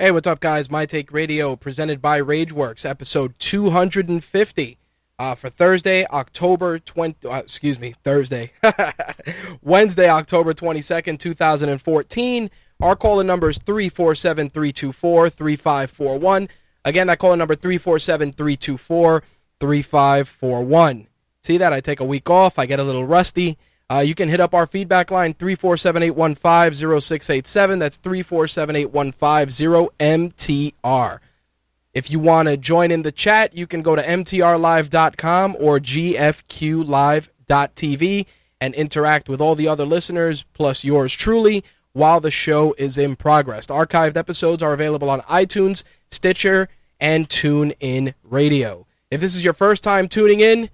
Hey, what's up, guys? My Take Radio, presented by RageWorks, episode 250 uh, for Thursday, October 20. Uh, excuse me, Thursday. Wednesday, October 22nd, 2014. Our calling number is 347 324 3541. Again, that calling number 347 324 3541. See that? I take a week off, I get a little rusty. Uh, you can hit up our feedback line 347 815 0687. That's 347 815 0MTR. If you want to join in the chat, you can go to mtrlive.com or gfqlive.tv and interact with all the other listeners, plus yours truly, while the show is in progress. The archived episodes are available on iTunes, Stitcher, and TuneIn Radio. If this is your first time tuning in,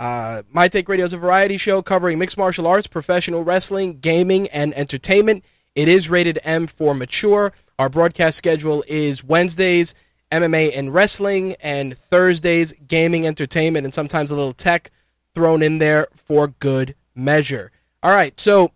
uh, My Take Radio is a variety show covering mixed martial arts, professional wrestling, gaming, and entertainment. It is rated M for mature. Our broadcast schedule is Wednesdays, MMA and wrestling, and Thursdays, gaming, entertainment, and sometimes a little tech thrown in there for good measure. All right, so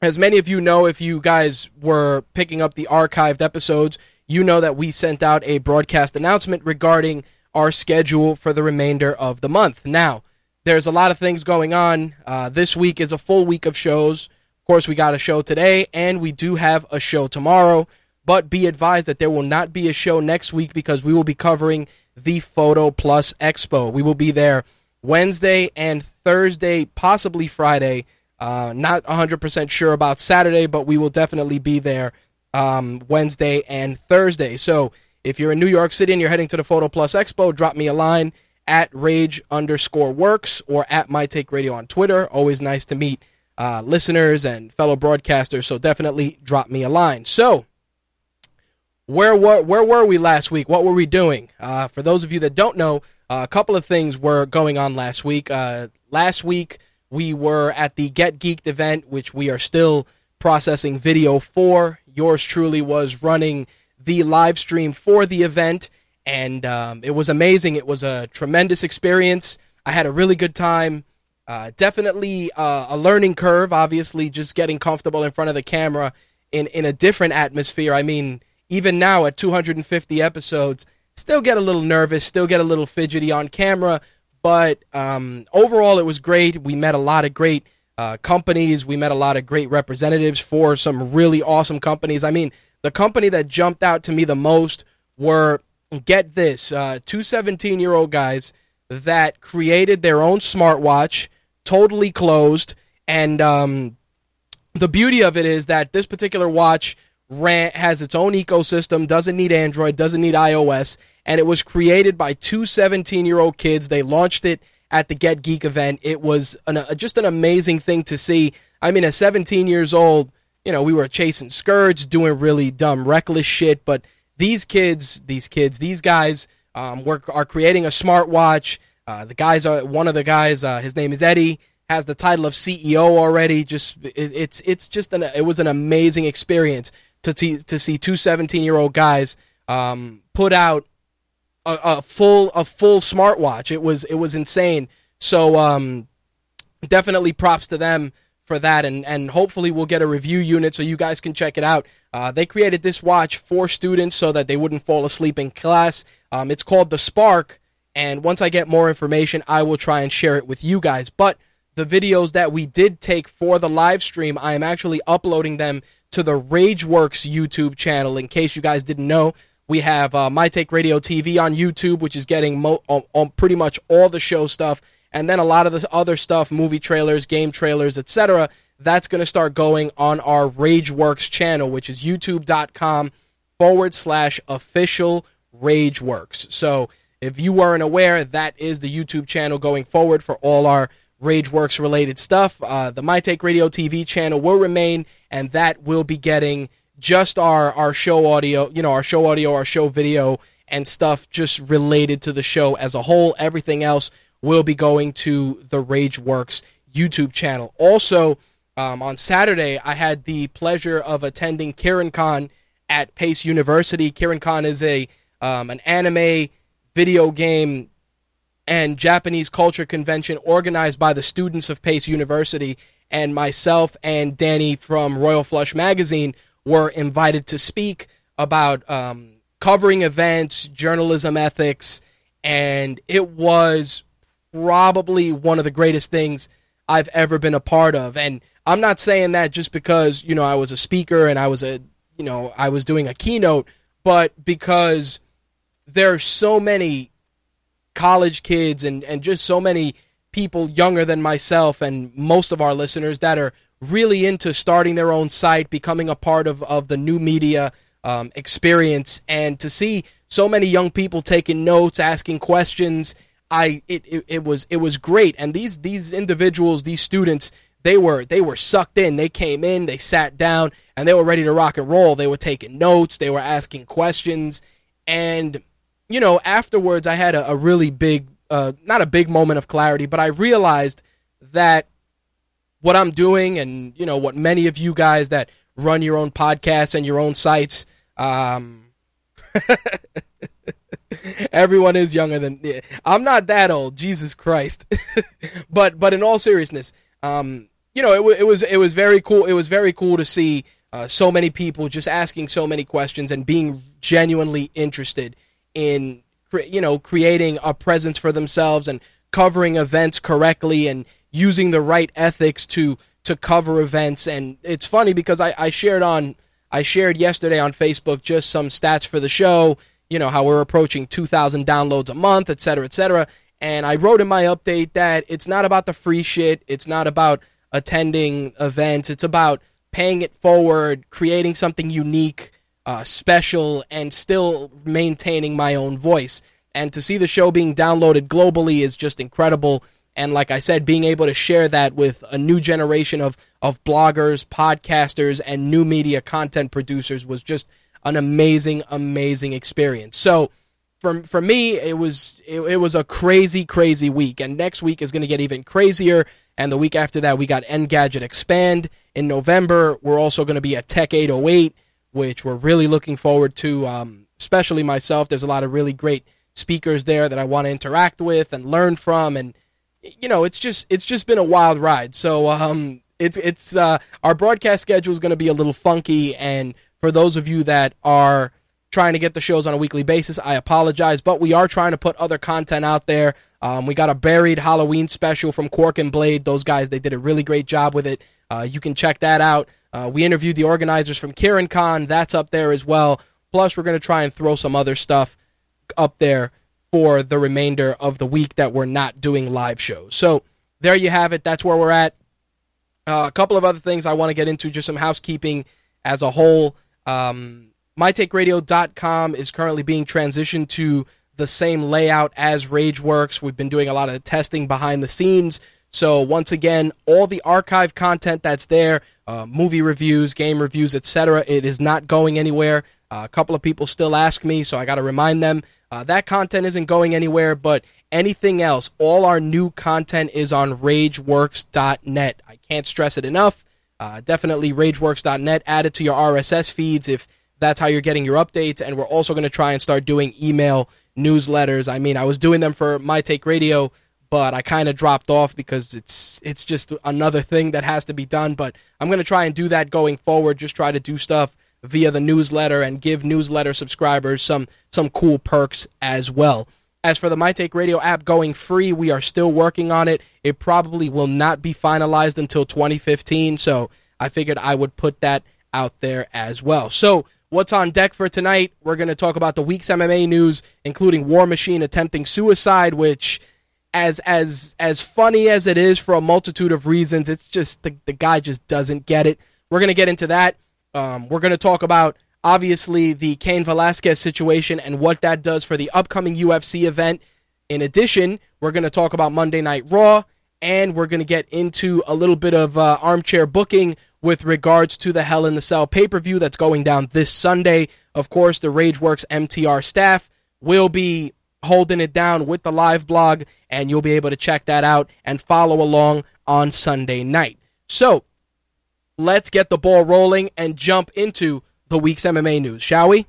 as many of you know, if you guys were picking up the archived episodes, you know that we sent out a broadcast announcement regarding our schedule for the remainder of the month. Now, there's a lot of things going on. Uh, this week is a full week of shows. Of course, we got a show today, and we do have a show tomorrow. But be advised that there will not be a show next week because we will be covering the Photo Plus Expo. We will be there Wednesday and Thursday, possibly Friday. Uh, not 100% sure about Saturday, but we will definitely be there um, Wednesday and Thursday. So if you're in New York City and you're heading to the Photo Plus Expo, drop me a line at rage underscore works or at my take radio on Twitter. Always nice to meet uh, listeners and fellow broadcasters. So definitely drop me a line. So where were where were we last week? What were we doing? Uh, for those of you that don't know, uh, a couple of things were going on last week. Uh, last week we were at the Get Geeked event, which we are still processing video for. Yours truly was running the live stream for the event and um, it was amazing. It was a tremendous experience. I had a really good time. Uh, definitely uh, a learning curve. Obviously, just getting comfortable in front of the camera in in a different atmosphere. I mean, even now at 250 episodes, still get a little nervous, still get a little fidgety on camera. But um, overall, it was great. We met a lot of great uh, companies. We met a lot of great representatives for some really awesome companies. I mean, the company that jumped out to me the most were get this uh, two 17 year old guys that created their own smartwatch, totally closed. And um, the beauty of it is that this particular watch has its own ecosystem, doesn't need Android, doesn't need iOS, and it was created by two 17 year old kids. They launched it at the Get Geek event. It was an, uh, just an amazing thing to see. I mean, at 17 years old, you know, we were chasing skirts, doing really dumb, reckless shit, but these kids, these kids, these guys um, work, are creating a smartwatch. Uh, the guys are one of the guys. Uh, his name is Eddie. Has the title of CEO already. Just it, it's it's just an it was an amazing experience to t- to see two 17 year old guys um, put out a, a, full a full smartwatch. It was it was insane So um, definitely props to them for that, and and hopefully we'll get a review unit so you guys can check it out. Uh, they created this watch for students so that they wouldn't fall asleep in class. Um, it's called the Spark, and once I get more information, I will try and share it with you guys. But the videos that we did take for the live stream, I am actually uploading them to the RageWorks YouTube channel. In case you guys didn't know, we have uh, My Take Radio TV on YouTube, which is getting mo- on, on pretty much all the show stuff, and then a lot of the other stuff, movie trailers, game trailers, etc. That's going to start going on our RageWorks channel, which is YouTube.com forward slash official RageWorks. So if you weren't aware, that is the YouTube channel going forward for all our RageWorks related stuff. Uh, the My Take Radio TV channel will remain, and that will be getting just our, our show audio, you know, our show audio, our show video, and stuff just related to the show as a whole. Everything else will be going to the RageWorks YouTube channel. Also, um, on Saturday, I had the pleasure of attending KieranCon at Pace University. KieranCon is a um, an anime video game and Japanese culture convention organized by the students of Pace University. And myself and Danny from Royal Flush Magazine were invited to speak about um, covering events, journalism ethics, and it was probably one of the greatest things I've ever been a part of. And I'm not saying that just because, you know, I was a speaker and I was a, you know, I was doing a keynote, but because there's so many college kids and, and just so many people younger than myself and most of our listeners that are really into starting their own site, becoming a part of, of the new media um, experience, and to see so many young people taking notes, asking questions, I it, it, it was it was great. And these these individuals, these students, they were they were sucked in. They came in, they sat down, and they were ready to rock and roll. They were taking notes, they were asking questions, and you know, afterwards, I had a, a really big, uh, not a big moment of clarity, but I realized that what I'm doing and, you know, what many of you guys that run your own podcasts and your own sites, um, everyone is younger than I'm not that old, Jesus Christ. but but in all seriousness, um, you know, it, it was it was very cool. It was very cool to see uh, so many people just asking so many questions and being genuinely interested in you know creating a presence for themselves and covering events correctly and using the right ethics to to cover events and it's funny because I, I shared on I shared yesterday on Facebook just some stats for the show you know how we're approaching 2000 downloads a month et cetera et cetera and I wrote in my update that it's not about the free shit it's not about attending events it's about paying it forward creating something unique uh, special and still maintaining my own voice. And to see the show being downloaded globally is just incredible. And like I said, being able to share that with a new generation of, of bloggers, podcasters, and new media content producers was just an amazing, amazing experience. So for, for me, it was it, it was a crazy, crazy week. And next week is going to get even crazier. And the week after that, we got Engadget Expand in November. We're also going to be at Tech 808 which we're really looking forward to. Um, especially myself, there's a lot of really great speakers there that I want to interact with and learn from, and you know, it's just it's just been a wild ride. So um, it's it's uh, our broadcast schedule is going to be a little funky, and for those of you that are trying to get the shows on a weekly basis, I apologize, but we are trying to put other content out there. Um, we got a buried Halloween special from Quark and Blade. Those guys, they did a really great job with it. Uh, you can check that out. Uh, we interviewed the organizers from KieranCon. That's up there as well. Plus, we're going to try and throw some other stuff up there for the remainder of the week that we're not doing live shows. So there you have it. That's where we're at. Uh, a couple of other things I want to get into, just some housekeeping as a whole. Um, MyTakeRadio.com is currently being transitioned to the same layout as RageWorks. We've been doing a lot of testing behind the scenes. So once again, all the archive content that's there, uh, movie reviews, game reviews, etc., it is not going anywhere. Uh, a couple of people still ask me, so I got to remind them uh, that content isn't going anywhere. But anything else, all our new content is on RageWorks.net. I can't stress it enough. Uh, definitely RageWorks.net. Add it to your RSS feeds if that's how you're getting your updates. And we're also going to try and start doing email newsletters. I mean, I was doing them for My Take Radio but I kind of dropped off because it's it's just another thing that has to be done. But I'm going to try and do that going forward. Just try to do stuff via the newsletter and give newsletter subscribers some some cool perks as well. As for the My Take Radio app going free, we are still working on it. It probably will not be finalized until 2015, so I figured I would put that out there as well. So, what's on deck for tonight? We're going to talk about the week's MMA news, including War Machine attempting suicide, which as as as funny as it is for a multitude of reasons, it's just the, the guy just doesn't get it. We're going to get into that. Um, we're going to talk about obviously the Cain Velasquez situation and what that does for the upcoming UFC event. In addition, we're going to talk about Monday Night Raw and we're going to get into a little bit of uh, armchair booking with regards to the Hell in the Cell pay per view that's going down this Sunday. Of course, the Rageworks MTR staff will be holding it down with the live blog, and you'll be able to check that out and follow along on Sunday night. So, let's get the ball rolling and jump into the week's MMA news, shall we?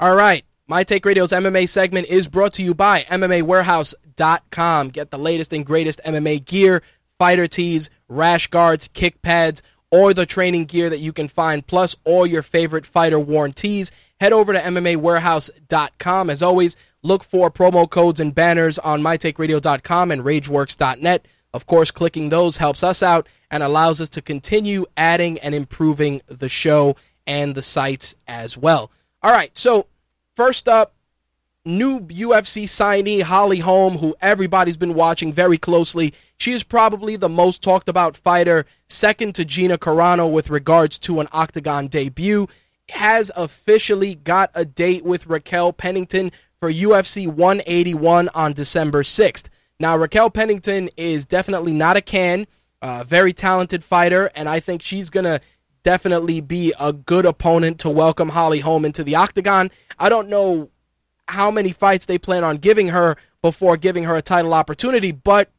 All right. My Take Radio's MMA segment is brought to you by MMAWarehouse.com. Get the latest and greatest MMA gear, fighter tees, rash guards, kick pads, or the training gear that you can find, plus all your favorite fighter warranties. Head over to MMAWarehouse.com. As always, look for promo codes and banners on MyTakeRadio.com and RageWorks.net. Of course, clicking those helps us out and allows us to continue adding and improving the show and the sites as well. All right, so first up, new UFC signee Holly Holm, who everybody's been watching very closely. She is probably the most talked about fighter, second to Gina Carano with regards to an octagon debut. Has officially got a date with Raquel Pennington for UFC 181 on December 6th. Now, Raquel Pennington is definitely not a can, very talented fighter, and I think she's going to definitely be a good opponent to welcome Holly Holm into the octagon. I don't know how many fights they plan on giving her before giving her a title opportunity, but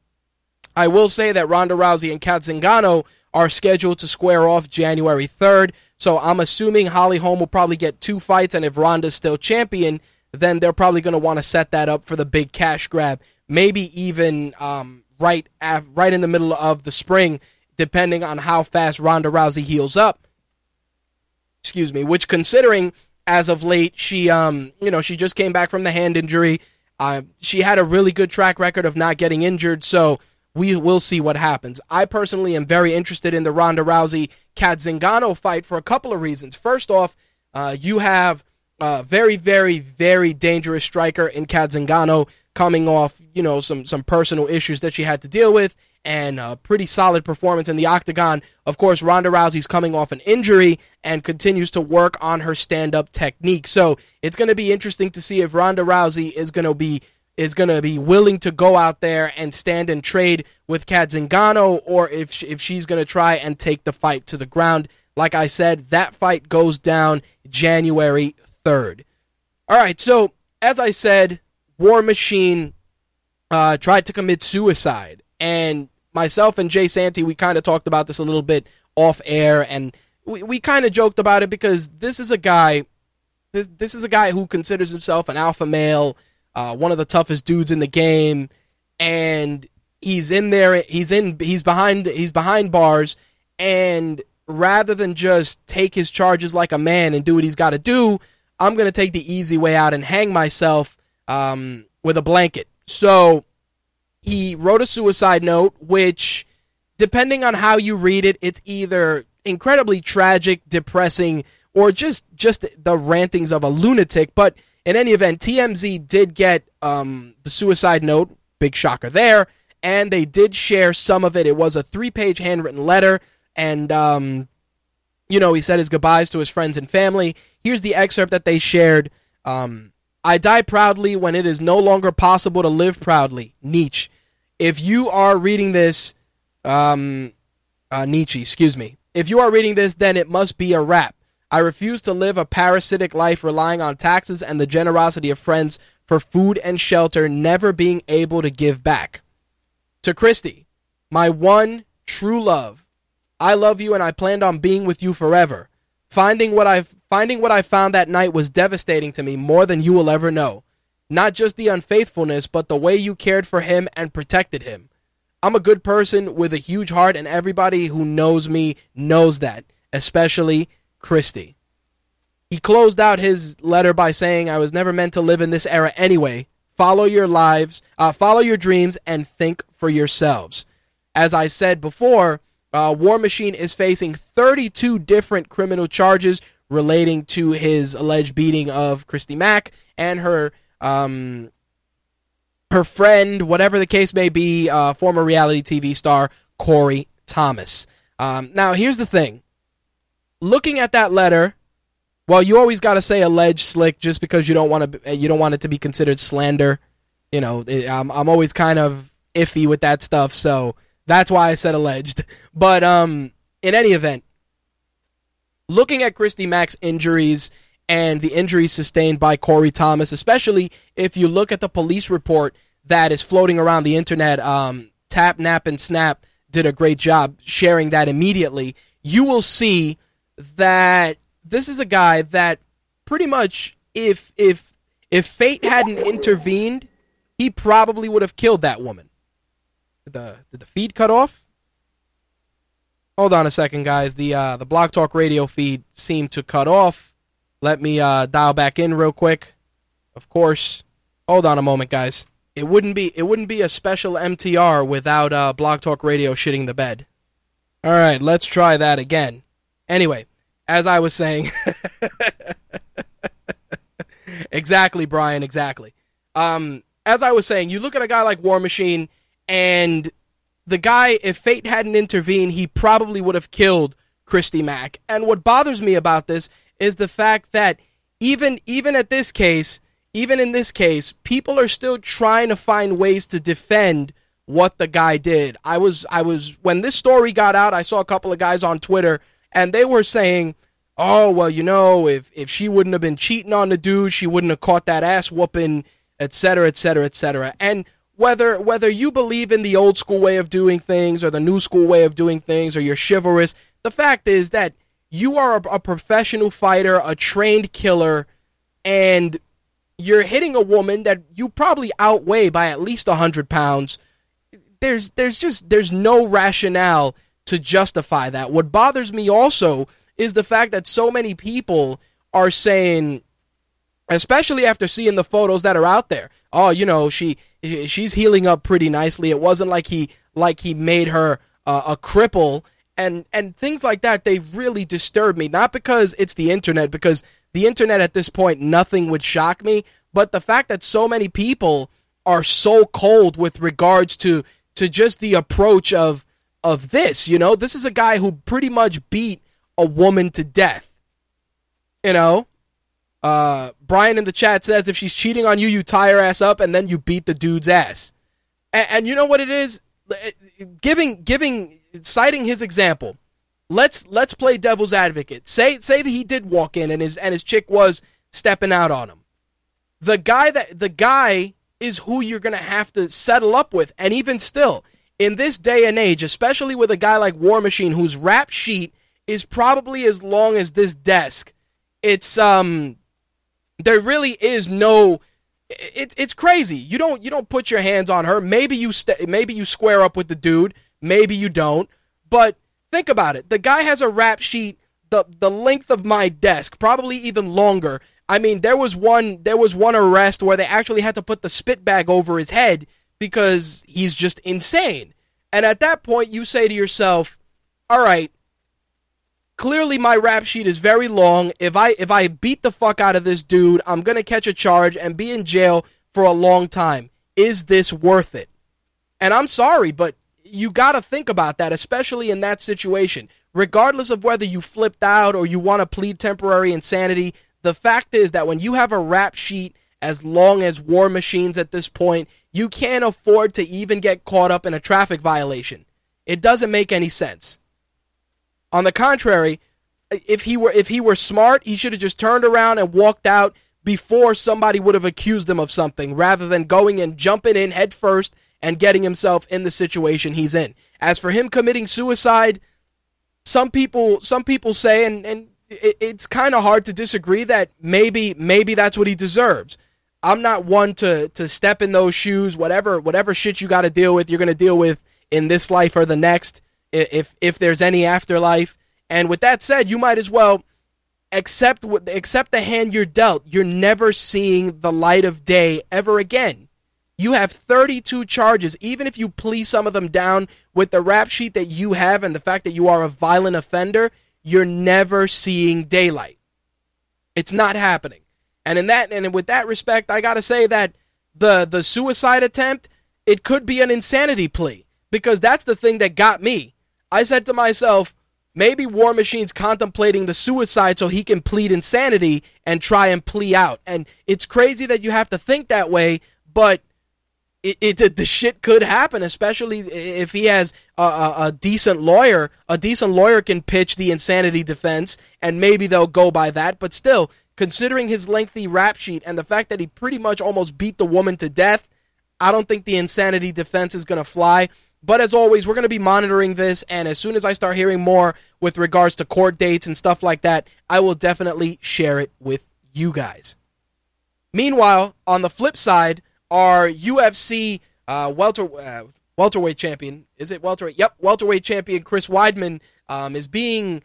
I will say that Ronda Rousey and Cat Zingano are scheduled to square off January 3rd. So I'm assuming Holly Holm will probably get two fights, and if Ronda's still champion, then they're probably going to want to set that up for the big cash grab. Maybe even um, right right in the middle of the spring, depending on how fast Ronda Rousey heals up. Excuse me. Which, considering as of late, she um you know she just came back from the hand injury. Uh, she had a really good track record of not getting injured, so we will see what happens. I personally am very interested in the Ronda Rousey Cat Zingano fight for a couple of reasons. First off, uh, you have a very, very, very dangerous striker in Cat Zingano coming off, you know, some some personal issues that she had to deal with, and a pretty solid performance in the octagon. Of course, Ronda Rousey's coming off an injury and continues to work on her stand-up technique. So it's going to be interesting to see if Ronda Rousey is going to be is going to be willing to go out there and stand and trade with Cat Zingano, or if she, if she's going to try and take the fight to the ground. Like I said, that fight goes down January third. All right, so as I said, War Machine uh, tried to commit suicide, and myself and Jay Santy, we kind of talked about this a little bit off air, and we, we kind of joked about it because this is a guy, this this is a guy who considers himself an alpha male, uh, one of the toughest dudes in the game, and he's in there, he's in, he's behind, he's behind bars, and rather than just take his charges like a man and do what he's got to do, I'm gonna take the easy way out and hang myself um, with a blanket. So he wrote a suicide note, which, depending on how you read it, it's either incredibly tragic, depressing, or just just the rantings of a lunatic. But in any event, TMZ did get um, the suicide note. Big shocker there, and they did share some of it. It was a three-page handwritten letter, and um, you know he said his goodbyes to his friends and family. Here's the excerpt that they shared. Um, I die proudly when it is no longer possible to live proudly. Nietzsche. If you are reading this, um, uh, Nietzsche, excuse me. If you are reading this, then it must be a wrap. I refuse to live a parasitic life relying on taxes and the generosity of friends for food and shelter, never being able to give back. To Christy, my one true love, I love you and I planned on being with you forever. Finding what I finding what I found that night was devastating to me more than you will ever know. Not just the unfaithfulness, but the way you cared for him and protected him. I'm a good person with a huge heart, and everybody who knows me knows that, especially Christy. He closed out his letter by saying, I was never meant to live in this era anyway. Follow your lives, uh, follow your dreams, and think for yourselves. As I said before, uh, War Machine is facing 32 different criminal charges relating to his alleged beating of Christy Mack and her um, her friend, whatever the case may be, uh, former reality TV star Corey Thomas. Um, now, here's the thing. Looking at that letter, well, you always got to say alleged slick just because you don't want to you don't want it to be considered slander. You know, I'm I'm always kind of iffy with that stuff, so that's why I said alleged. But um, in any event, looking at Christy Mack's injuries and the injuries sustained by Corey Thomas, especially if you look at the police report that is floating around the internet. Um, Tap, Nap, and Snap did a great job sharing that immediately. You will see that this is a guy that pretty much, if if if fate hadn't intervened, he probably would have killed that woman. Did the did the feed cut off? Hold on a second, guys. The uh, the Blog Talk Radio feed seemed to cut off. Let me uh, dial back in real quick. Of course. Hold on a moment, guys. It wouldn't be it wouldn't be a special MTR without uh, Blog Talk Radio shitting the bed. All right, let's try that again. Anyway, as I was saying, exactly, Brian, exactly. Um, as I was saying, you look at a guy like War Machine, and the guy, if fate hadn't intervened, he probably would have killed Christy Mack. And what bothers me about this is the fact that even even at this case, even in this case, people are still trying to find ways to defend what the guy did. I was I was when this story got out, I saw a couple of guys on Twitter and they were saying, "Oh, well, you know, if if she wouldn't have been cheating on the dude, she wouldn't have caught that ass whooping, etc., etc., etc." And whether whether you believe in the old school way of doing things or the new school way of doing things or you're chivalrous, the fact is that you are a, a professional fighter, a trained killer, and you're hitting a woman that you probably outweigh by at least 100 pounds there's there's just there's no rationale to justify that. What bothers me also is the fact that so many people are saying especially after seeing the photos that are out there oh you know she she's healing up pretty nicely. It wasn't like he like he made her uh, a cripple and and things like that they really disturb me not because it's the internet because the internet at this point, nothing would shock me. But the fact that so many people are so cold with regards to to just the approach of of this, you know, this is a guy who pretty much beat a woman to death. You know, uh, Brian in the chat says if she's cheating on you, you tie her ass up and then you beat the dude's ass. And, and you know what it is? Giving, giving, citing his example let's let's play devil's advocate. Say say that he did walk in and his and his chick was stepping out on him. The guy that the guy is who you're going to have to settle up with and even still in this day and age, especially with a guy like War Machine whose rap sheet is probably as long as this desk. It's um there really is no it's it's crazy. You don't you don't put your hands on her. Maybe you st- maybe you square up with the dude, maybe you don't. But Think about it. The guy has a rap sheet the the length of my desk, probably even longer. I mean, there was one there was one arrest where they actually had to put the spit bag over his head because he's just insane. And at that point you say to yourself, "All right, clearly my rap sheet is very long. If I if I beat the fuck out of this dude, I'm going to catch a charge and be in jail for a long time. Is this worth it?" And I'm sorry, but you got to think about that, especially in that situation. Regardless of whether you flipped out or you want to plead temporary insanity, the fact is that when you have a rap sheet as long as War Machines at this point, you can't afford to even get caught up in a traffic violation. It doesn't make any sense. On the contrary, if he were if he were smart, he should have just turned around and walked out, before somebody would have accused him of something rather than going and jumping in head first and getting himself in the situation he's in. As for him committing suicide, some people some people say and and it, it's kind of hard to disagree that maybe maybe that's what he deserves. I'm not one to to step in those shoes. Whatever whatever shit you got to deal with, you're going to deal with in this life or the next, if if there's any afterlife. And with that said, you might as well accept accept the hand you're dealt. You're never seeing the light of day ever again. You have 32 charges. Even if you plea some of them down with the rap sheet that you have and the fact that you are a violent offender, you're never seeing daylight. It's not happening. And in that and with that respect, I got to say that the the suicide attempt, it could be an insanity plea because that's the thing that got me. I said to myself, maybe War Machine's contemplating the suicide so he can plead insanity and try and plea out. And it's crazy that you have to think that way, but it, it the shit could happen, especially if he has a, a, a, decent lawyer. A decent lawyer can pitch the insanity defense, and maybe they'll go by that. But still, considering his lengthy rap sheet and the fact that he pretty much almost beat the woman to death, I don't think the insanity defense is going to fly. But as always, we're going to be monitoring this, and as soon as I start hearing more with regards to court dates and stuff like that, I will definitely share it with you guys. Meanwhile, on the flip side, our UFC uh, welter uh, welterweight champion is it welterweight? Yep, welterweight champion Chris Weidman um, is being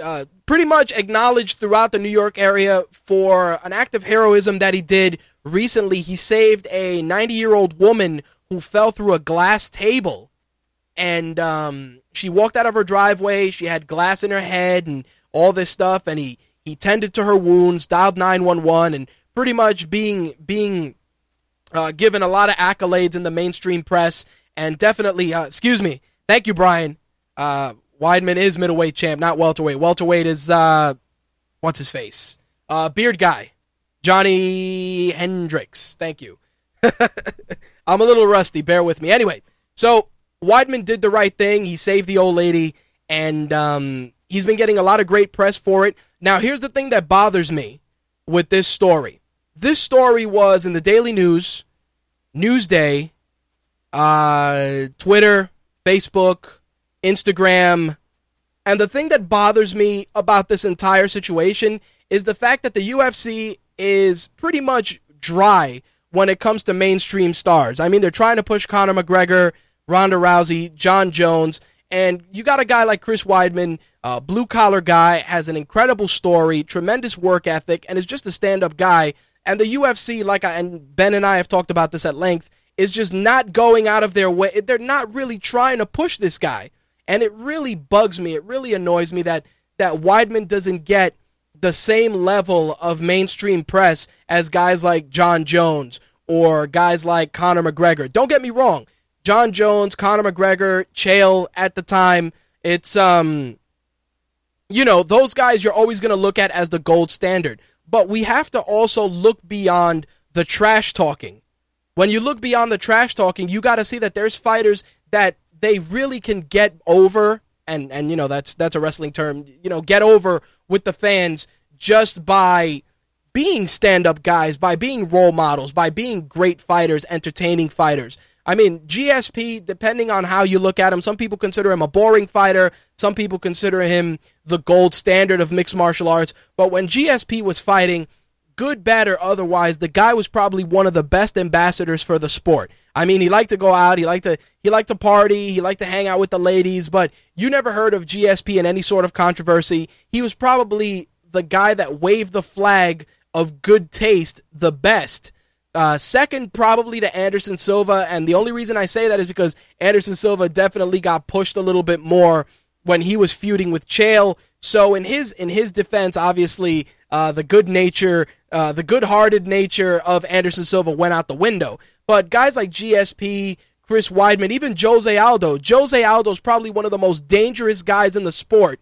uh, pretty much acknowledged throughout the New York area for an act of heroism that he did recently. He saved a 90 year old woman who fell through a glass table, and um, she walked out of her driveway. She had glass in her head and all this stuff, and he he tended to her wounds, dialed 911, and pretty much being being uh, given a lot of accolades in the mainstream press, and definitely, uh, excuse me, thank you, Brian. Uh, Weidman is middleweight champ, not welterweight. Welterweight is uh, what's his face? Uh, beard guy, Johnny Hendricks. Thank you. I'm a little rusty. Bear with me. Anyway, so Weidman did the right thing. He saved the old lady, and um, he's been getting a lot of great press for it. Now, here's the thing that bothers me with this story. This story was in the Daily News, Newsday, uh, Twitter, Facebook, Instagram. And the thing that bothers me about this entire situation is the fact that the UFC is pretty much dry when it comes to mainstream stars. I mean, they're trying to push Conor McGregor, Ronda Rousey, Jon Jones, and you got a guy like Chris Weidman, uh, blue collar guy, has an incredible story, tremendous work ethic, and is just a stand up guy and the UFC, like I, and Ben and I have talked about this at length, is just not going out of their way. They're not really trying to push this guy, and it really bugs me. It really annoys me that that Weidman doesn't get the same level of mainstream press as guys like Jon Jones or guys like Conor McGregor. Don't get me wrong, Jon Jones, Conor McGregor, Chael at the time. It's um, you know, those guys you're always going to look at as the gold standard. But we have to also look beyond the trash talking. When you look beyond the trash talking, you got to see that there's fighters that they really can get over and and you know that's that's a wrestling term, you know, get over with the fans just by being stand-up guys, by being role models, by being great fighters, entertaining fighters. I mean, GSP, depending on how you look at him, some people consider him a boring fighter. Some people consider him the gold standard of mixed martial arts. But when GSP was fighting, good, bad, or otherwise, the guy was probably one of the best ambassadors for the sport. I mean, he liked to go out, he liked to he liked to party, he liked to hang out with the ladies, but you never heard of GSP in any sort of controversy. He was probably the guy that waved the flag of good taste the best uh, second, probably to Anderson Silva, and the only reason I say that is because Anderson Silva definitely got pushed a little bit more when he was feuding with Chael. So in his in his defense, obviously, uh, the good nature, uh, the good-hearted nature of Anderson Silva went out the window. But guys like GSP, Chris Weidman, even Jose Aldo, Jose Aldo is probably one of the most dangerous guys in the sport,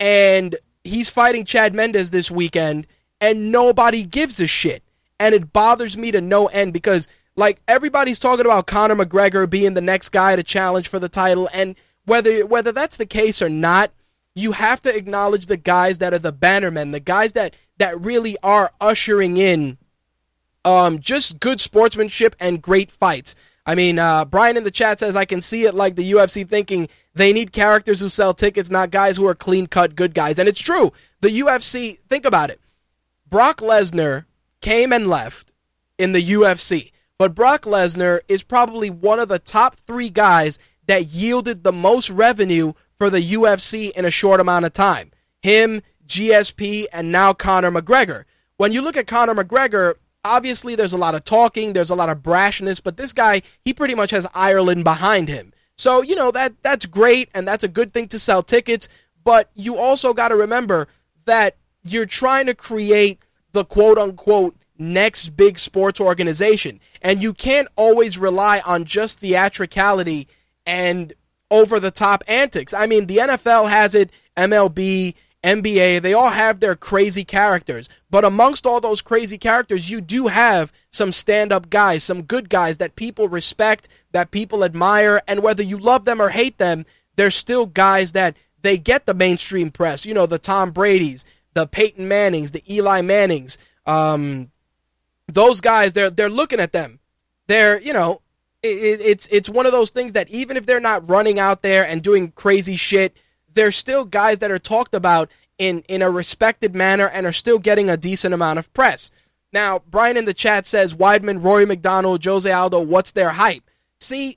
and he's fighting Chad Mendes this weekend, and nobody gives a shit and it bothers me to no end because like everybody's talking about Conor McGregor being the next guy to challenge for the title and whether whether that's the case or not, you have to acknowledge the guys that are the bannermen, the guys that that really are ushering in um, just good sportsmanship and great fights. I mean, uh, Brian in the chat says, I can see it like the UFC thinking they need characters who sell tickets, not guys who are clean cut good guys. And it's true. The UFC, think about it. Brock Lesnar came and left in the UFC, but Brock Lesnar is probably one of the top three guys that yielded the most revenue for the UFC in a short amount of time. Him, GSP, and now Conor McGregor. When you look at Conor McGregor, obviously there's a lot of talking, there's a lot of brashness, but this guy, he pretty much has Ireland behind him. So, you know, that that's great and that's a good thing to sell tickets, but you also got to remember that you're trying to create the quote unquote next big sports organization. And you can't always rely on just theatricality and over the top antics. I mean, the NFL has it, MLB, NBA, they all have their crazy characters. But amongst all those crazy characters, you do have some stand up guys, some good guys that people respect, that people admire. And whether you love them or hate them, they're still guys that they get the mainstream press. You know, the Tom Brady's, the Peyton Mannings, the Eli Mannings. Um, those guys, they're, they're looking at them. They're, you know, it, it's, it's one of those things that even if they're not running out there and doing crazy shit, they're still guys that are talked about in in a respected manner and are still getting a decent amount of press. Now, Brian in the chat says Weidman, Rory MacDonald, Jose Aldo, what's their hype? See,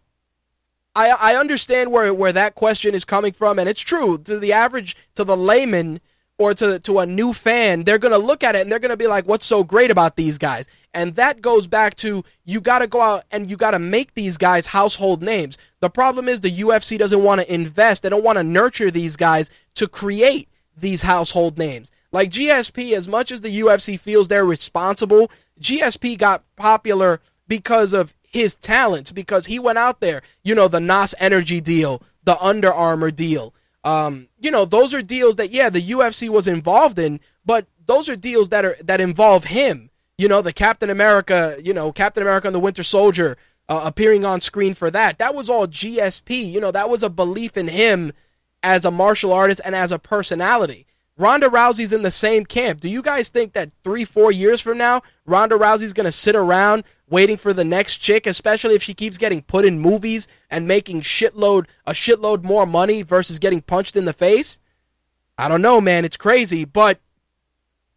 I I understand where where that question is coming from, and it's true to the average to the layman or to to a new fan, they're gonna look at it and they're gonna be like, "What's so great about these guys?" And that goes back to you got to go out and you got to make these guys household names. The problem is the UFC doesn't want to invest. They don't want to nurture these guys to create these household names. Like GSP, as much as the UFC feels they're responsible, GSP got popular because of his talents, because he went out there, you know, the NOS Energy deal, the Under Armour deal. Um, you know, those are deals that, yeah, the UFC was involved in, but those are deals that are that involve him you know, the Captain America, you know, Captain America and the Winter Soldier uh, appearing on screen for that. That was all GSP. You know, that was a belief in him as a martial artist and as a personality. Ronda Rousey's in the same camp. Do you guys think that three, four years from now, Ronda Rousey's going to sit around waiting for the next chick, especially if she keeps getting put in movies and making shitload a shitload more money versus getting punched in the face? I don't know, man. It's crazy, but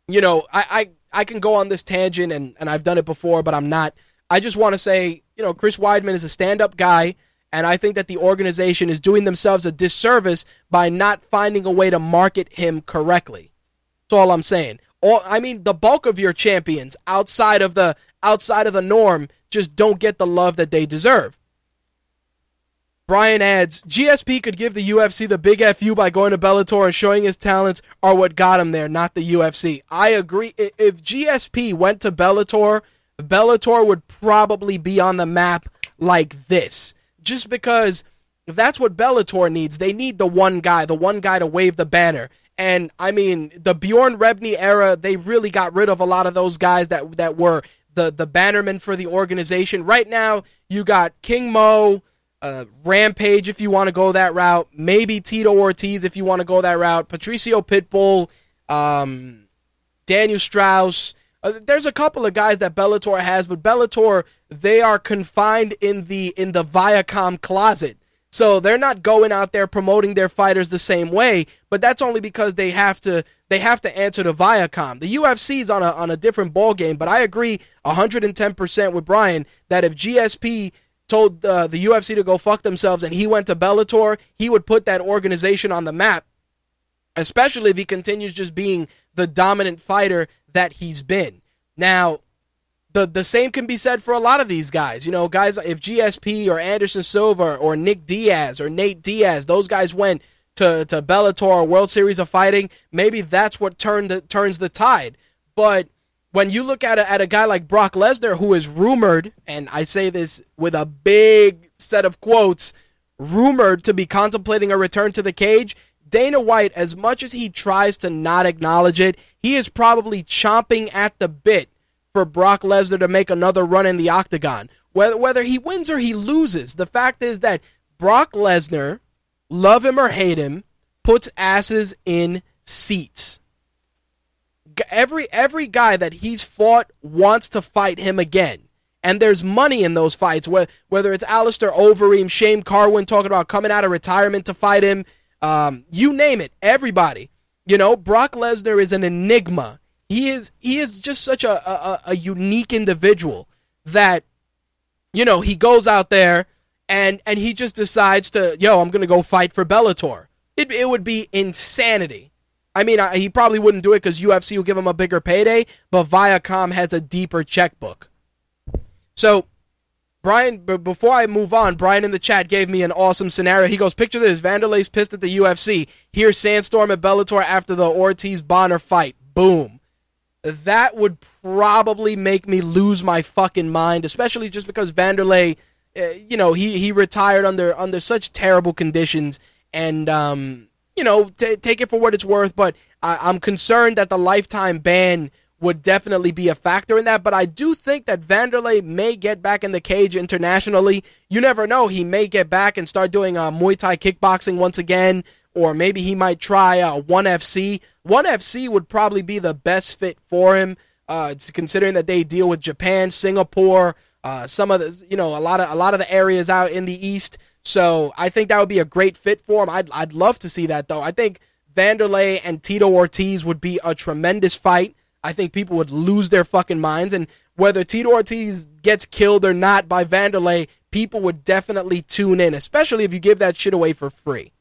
you know, I, I I can go on this tangent and, and I've done it before, but I'm not. I just want to say, you know, Chris Weidman is a stand up guy, and I think that the organization is doing themselves a disservice by not finding a way to market him correctly. That's all I'm saying. All, I mean, the bulk of your champions outside of the outside of the norm just don't get the love that they deserve. Brian adds, GSP could give the UFC the big FU by going to Bellator and showing his talents are what got him there, not the UFC. I agree. If GSP went to Bellator, Bellator would probably be on the map like this. Just because that's what Bellator needs. They need the one guy, the one guy to wave the banner. And I mean, the Bjorn Rebney era, they really got rid of a lot of those guys that that were the the bannermen for the organization. Right now, you got King Mo, uh, Rampage if you want to go that route. Maybe Tito Ortiz if you want to go that route. Patricio Pitbull, um, Daniel Strauss. Uh, there's a couple of guys that Bellator has, but Bellator they are confined in the in the Viacom closet. So they're not going out there promoting their fighters the same way, but that's only because they have to they have to answer to Viacom. The UFC is on a on a different ball game, but I agree 110% with Brian that if GSP told uh, the UFC to go fuck themselves and he went to Bellator, he would put that organization on the map, especially if he continues just being the dominant fighter that he's been. Now, the the same can be said for a lot of these guys. You know, guys if GSP or Anderson Silva or Nick Diaz or Nate Diaz, those guys went to to Bellator or World Series of Fighting, maybe that's what turned the, turns the tide. But when you look at a, at a guy like Brock Lesnar, who is rumored, and I say this with a big set of quotes, rumored to be contemplating a return to the cage, Dana White, as much as he tries to not acknowledge it, he is probably chomping at the bit for Brock Lesnar to make another run in the octagon. Whether, whether he wins or he loses, the fact is that Brock Lesnar, love him or hate him, puts asses in seats every every guy that he's fought wants to fight him again. And there's money in those fights, whether it's Alistair Overeem, Shane Carwin talking about coming out of retirement to fight him, um, you name it, everybody. You know, Brock Lesnar is an enigma. He is he is just such a, a, a unique individual that, you know, he goes out there and and he just decides to, yo, I'm gonna go fight for Bellator. It it would be insanity. I mean, I, he probably wouldn't do it because UFC will give him a bigger payday, but Viacom has a deeper checkbook. So, Brian, b- before I move on, Brian in the chat gave me an awesome scenario. He goes, Picture this Vanderlei's pissed at the UFC. Here's Sandstorm at Bellator after the Ortiz Bonnar fight. Boom. That would probably make me lose my fucking mind, especially just because Vanderlei, uh, you know, he, he retired under under such terrible conditions. And, um, you know, t- take it for what it's worth, but I- I'm concerned that the lifetime ban would definitely be a factor in that. But I do think that Vanderlei may get back in the cage internationally. You never know. He may get back and start doing uh, Muay Thai kickboxing once again, or maybe he might try uh, ONE FC. ONE FC would probably be the best fit for him, uh, considering that they deal with Japan, Singapore, uh, some of the, you know, a lot of a lot of the areas out in the east. So I think that would be a great fit for him. I'd I'd love to see that though. I think Vanderlei and Tito Ortiz would be a tremendous fight. I think people would lose their fucking minds. And whether Tito Ortiz gets killed or not by Vanderlei, people would definitely tune in, especially if you give that shit away for free.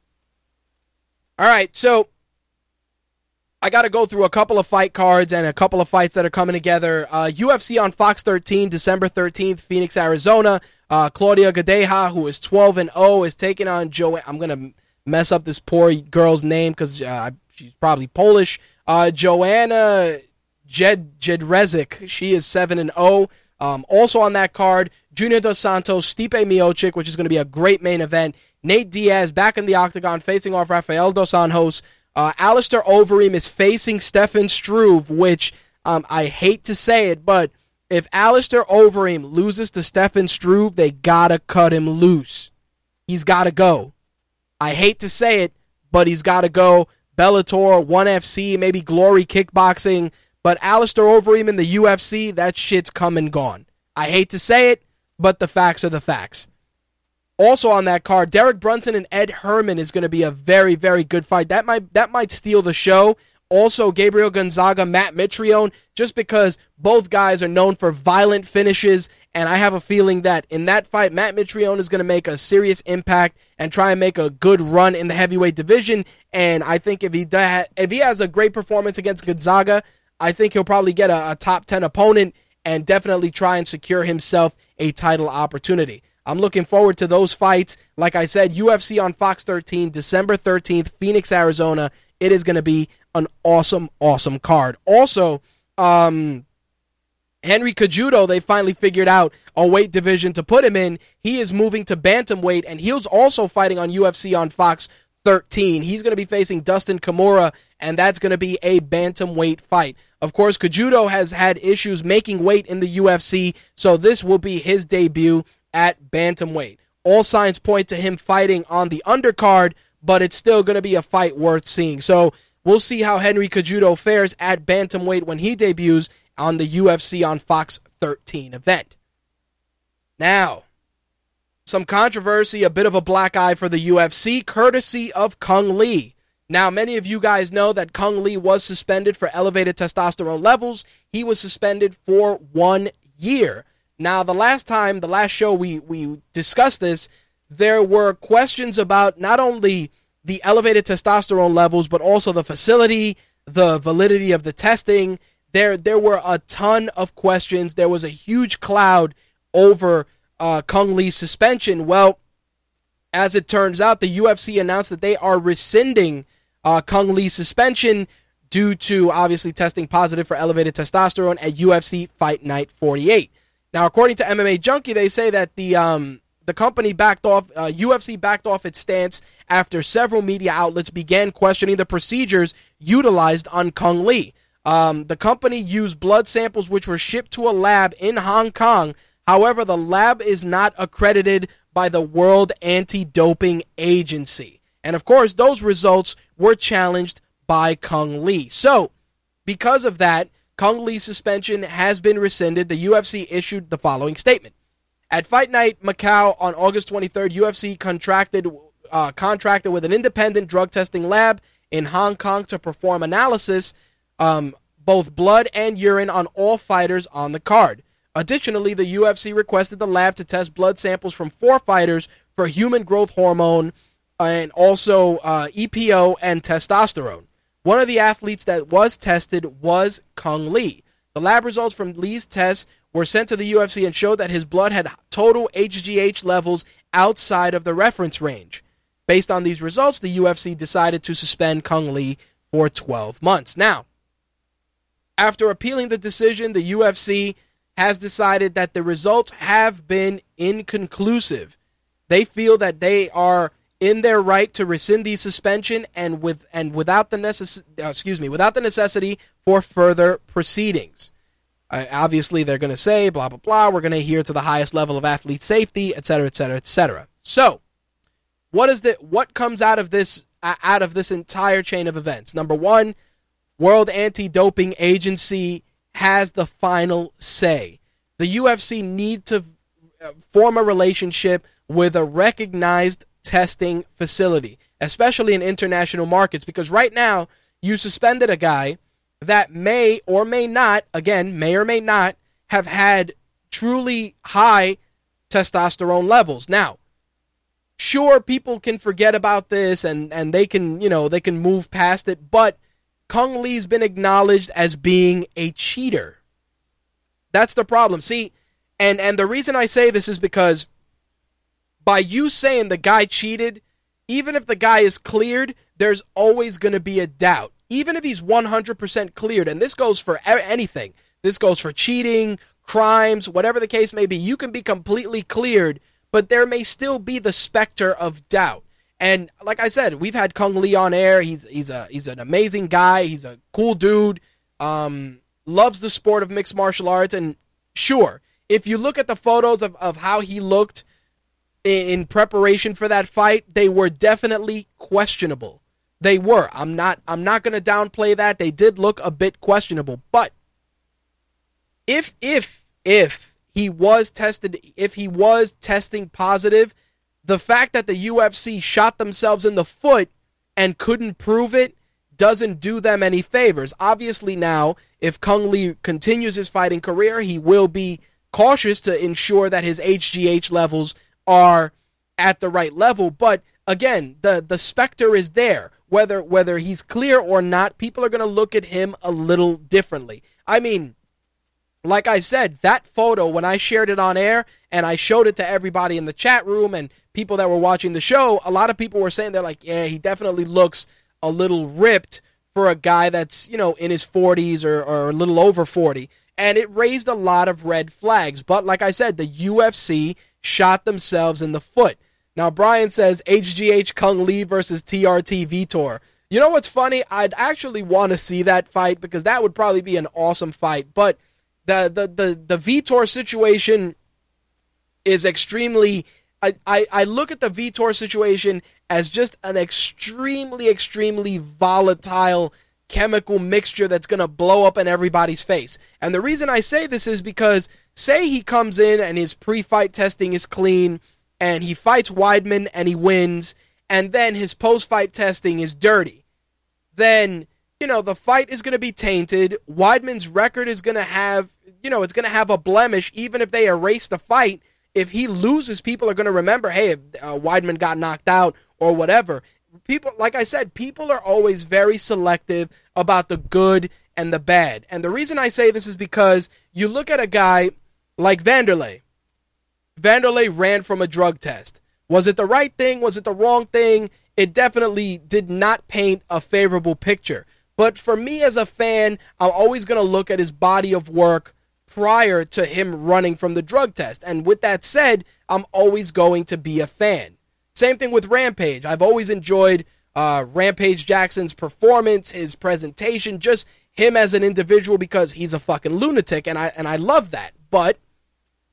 All right, so I got to go through a couple of fight cards and a couple of fights that are coming together. Uh, UFC on Fox 13, December 13th, Phoenix, Arizona. Uh, Claudia Gadelha, who is 12 and 0, is taking on Joe. I'm to mess up this poor girl's name because uh, she's probably Polish. Uh, Joanna Jed Jedrzejczyk. She is seven and zero. Oh. Um, also on that card, Junior Dos Santos, Stipe Miocic, which is going to be a great main event. Nate Diaz back in the octagon facing off Rafael Dos Anjos. Uh, Alistair Overeem is facing Stefan Struve, which um, I hate to say it, but if Alistair Overeem loses to Stefan Struve, they gotta cut him loose. He's gotta go. I hate to say it, but he's gotta go. Bellator, ONE FC, maybe Glory Kickboxing. But Alistair Overeem in the UFC, that shit's come and gone. I hate to say it, but the facts are the facts. Also on that card, Derek Brunson and Ed Herman is going to be a very, very good fight. That might that might steal the show. Also, Gabriel Gonzaga, Matt Mitrione, just because both guys are known for violent finishes, and I have a feeling that in that fight, Matt Mitrione is going to make a serious impact and try and make a good run in the heavyweight division. And I think if he if he has a great performance against Gonzaga, I think he'll probably get a, a top 10 opponent and definitely try and secure himself a title opportunity. I'm looking forward to those fights. Like I said, UFC on Fox 13, December 13th, Phoenix, Arizona. It is going to be an awesome, awesome card. Also, um, Henry Cejudo, they finally figured out a weight division to put him in. He is moving to bantamweight, and he's also fighting on UFC on Fox 13. He's going to be facing Dustin Kimura, and that's going to be a bantamweight fight. Of course, Cejudo has had issues making weight in the UFC, so this will be his debut at bantamweight. All signs point to him fighting on the undercard, but it's still going to be a fight worth seeing. So we'll see how Henry Cejudo fares at bantamweight when he debuts on the UFC on Fox 13 event. Now, some controversy, a bit of a black eye for the UFC, courtesy of Cung Le. Now, many of you guys know that Cung Le was suspended for elevated testosterone levels. He was suspended for one year. Now, the last time, the last show we, we discussed this, there were questions about not only the elevated testosterone levels, but also the facility, the validity of the testing. There, there were a ton of questions. There was a huge cloud over uh, Cung Le's suspension. Well, as it turns out, the UFC announced that they are rescinding uh, Cung Le's suspension due to obviously testing positive for elevated testosterone at UFC Fight Night 48. Now, according to MMA Junkie, they say that the um, the company backed off, uh, UFC backed off its stance after several media outlets began questioning the procedures utilized on Cung Le. Um, the company used blood samples which were shipped to a lab in Hong Kong. However, the lab is not accredited by the World Anti Doping Agency. And of course, those results were challenged by Cung Le. So, because of that, Cung Le's suspension has been rescinded. The UFC issued the following statement. At Fight Night Macau on August 23rd, UFC contracted uh, contracted with an independent drug testing lab in Hong Kong to perform analysis, um, both blood and urine, on all fighters on the card. Additionally, the UFC requested the lab to test blood samples from four fighters for human growth hormone and also uh, EPO and testosterone. One of the athletes that was tested was Cung Le. The lab results from Le's tests were sent to the UFC and showed that his blood had total HGH levels outside of the reference range. Based on these results, the UFC decided to suspend Cung Le for 12 months. Now, after appealing the decision, the UFC has decided that the results have been inconclusive. They feel that they are in their right to rescind the suspension and with and without the necess- uh, excuse me without the necessity for further proceedings. Uh, obviously, they're going to say blah blah blah. We're going to adhere to the highest level of athlete safety, et cetera, et cetera, et cetera. So, what is the what comes out of this uh, out of this entire chain of events? Number one, World Anti-Doping Agency has the final say. The UFC need to uh, form a relationship with a recognized testing facility, especially in international markets, because right now you suspended a guy that may or may not, again, may or may not have had truly high testosterone levels. Now, sure, people can forget about this and, and they can, you know, they can move past it, but Cung Le's been acknowledged as being a cheater. That's the problem. See, and and the reason I say this is because by you saying the guy cheated, even if the guy is cleared, there's always going to be a doubt. Even if he's 100% cleared, and this goes for anything, this goes for cheating, crimes, whatever the case may be, you can be completely cleared, but there may still be the specter of doubt. And like I said, we've had Cung Le on air. He's he's a he's an amazing guy. He's a cool dude. Um, loves the sport of mixed martial arts. And sure, if you look at the photos of, of how he looked in preparation for that fight, they were definitely questionable. They were. I'm not I'm not going to downplay that. They did look a bit questionable, but if if if he was tested if he was testing positive, the fact that the UFC shot themselves in the foot and couldn't prove it doesn't do them any favors. Obviously now, if Cung Le continues his fighting career, he will be cautious to ensure that his HGH levels are at the right level. But again, the the specter is there. Whether whether he's clear or not, people are going to look at him a little differently. I mean, like I said, that photo when I shared it on air and I showed it to everybody in the chat room and people that were watching the show, a lot of people were saying they're like, yeah, he definitely looks a little ripped for a guy that's you know in his 40s or, or a little over 40 and it raised a lot of red flags but like i said the ufc shot themselves in the foot. Now, Brian says HGH Cung Le versus TRT Vitor. You know what's funny? I'd actually want to see that fight because that would probably be an awesome fight. But the the the, the Vitor situation is extremely. I, I, I look at the Vitor situation as just an extremely, extremely volatile chemical mixture that's going to blow up in everybody's face. And the reason I say this is because say he comes in and his pre-fight testing is clean and he fights Weidman and he wins and then his post-fight testing is dirty. Then, you know, the fight is going to be tainted. Weidman's record is going to have, you know, it's going to have a blemish even if they erase the fight. If he loses, people are going to remember, hey, uh, Weidman got knocked out or whatever. People, like I said, people are always very selective about the good and the bad. And the reason I say this is because you look at a guy like Vanderlei. Vanderlei ran from a drug test. Was it the right thing? Was it the wrong thing? It definitely did not paint a favorable picture. But for me as a fan, I'm always going to look at his body of work prior to him running from the drug test. And with that said, I'm always going to be a fan. Same thing with Rampage. I've always enjoyed uh, Rampage Jackson's performance, his presentation, just him as an individual because he's a fucking lunatic, and I and I love that. But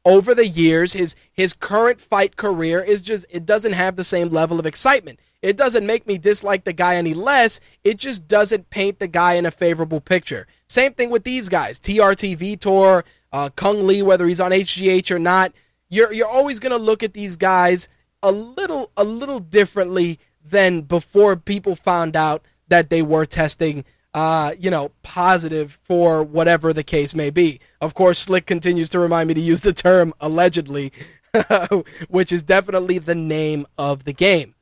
over the years, his his current fight career is just it doesn't have the same level of excitement. It doesn't make me dislike the guy any less. It just doesn't paint the guy in a favorable picture. Same thing with these guys, TRT Vitor, uh, Cung Le, whether he's on HGH or not. You're you're always gonna look at these guys a little a little differently than before people found out that they were testing uh, you know, positive for whatever the case may be. Of course, Slick continues to remind me to use the term allegedly, which is definitely the name of the game.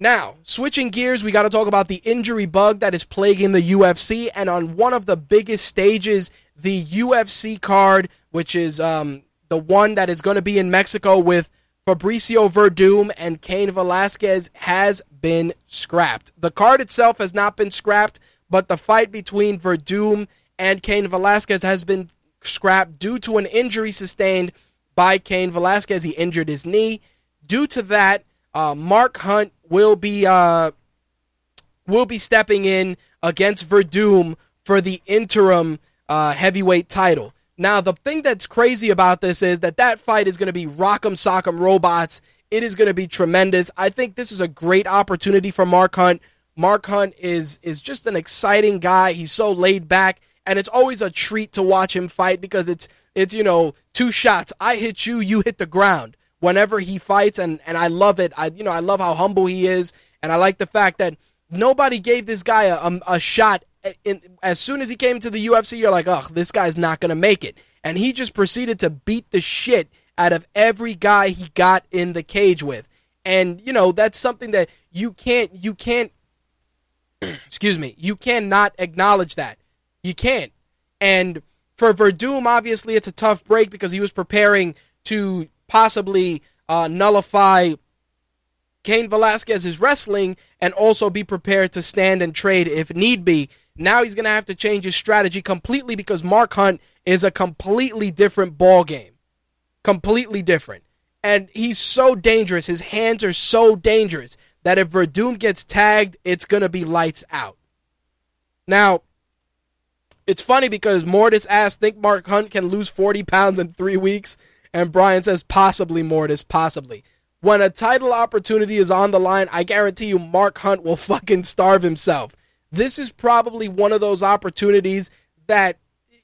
Now, switching gears, we got to talk about the injury bug that is plaguing the UFC. And on one of the biggest stages, the UFC card, which is um, the one that is going to be in Mexico with Fabricio Werdum and Cain Velasquez, has been scrapped. The card itself has not been scrapped, but the fight between Werdum and Cain Velasquez has been scrapped due to an injury sustained by Cain Velasquez. He injured his knee. Due to that, uh, Mark Hunt will be uh, will be stepping in against Werdum for the interim uh, heavyweight title. Now, the thing that's crazy about this is that that fight is going to be rock'em sock'em robots. It is going to be tremendous. I think this is a great opportunity for Mark Hunt. Mark Hunt is is just an exciting guy. He's so laid back, and it's always a treat to watch him fight because it's it's you know two shots. I hit you, you hit the ground whenever he fights, and and I love it. I you know I love how humble he is, and I like the fact that nobody gave this guy a, a, a shot. In, as soon as he came to the UFC, you're like, ugh, this guy's not gonna make it, and he just proceeded to beat the shit out of every guy he got in the cage with, and you know that's something that you can't you can't excuse me you cannot acknowledge that. You can't. And for Werdum, obviously, it's a tough break because he was preparing to possibly uh, nullify Cain Velasquez's wrestling and also be prepared to stand and trade if need be. Now he's going to have to change his strategy completely because Mark Hunt is a completely different ball game. Completely different. And he's so dangerous. His hands are so dangerous that if Werdum gets tagged, it's going to be lights out. Now, it's funny because Mortis asked, think Mark Hunt can lose 40 pounds in three weeks? And Brian says, possibly, Mortis, possibly. When a title opportunity is on the line, I guarantee you Mark Hunt will fucking starve himself. This is probably one of those opportunities that,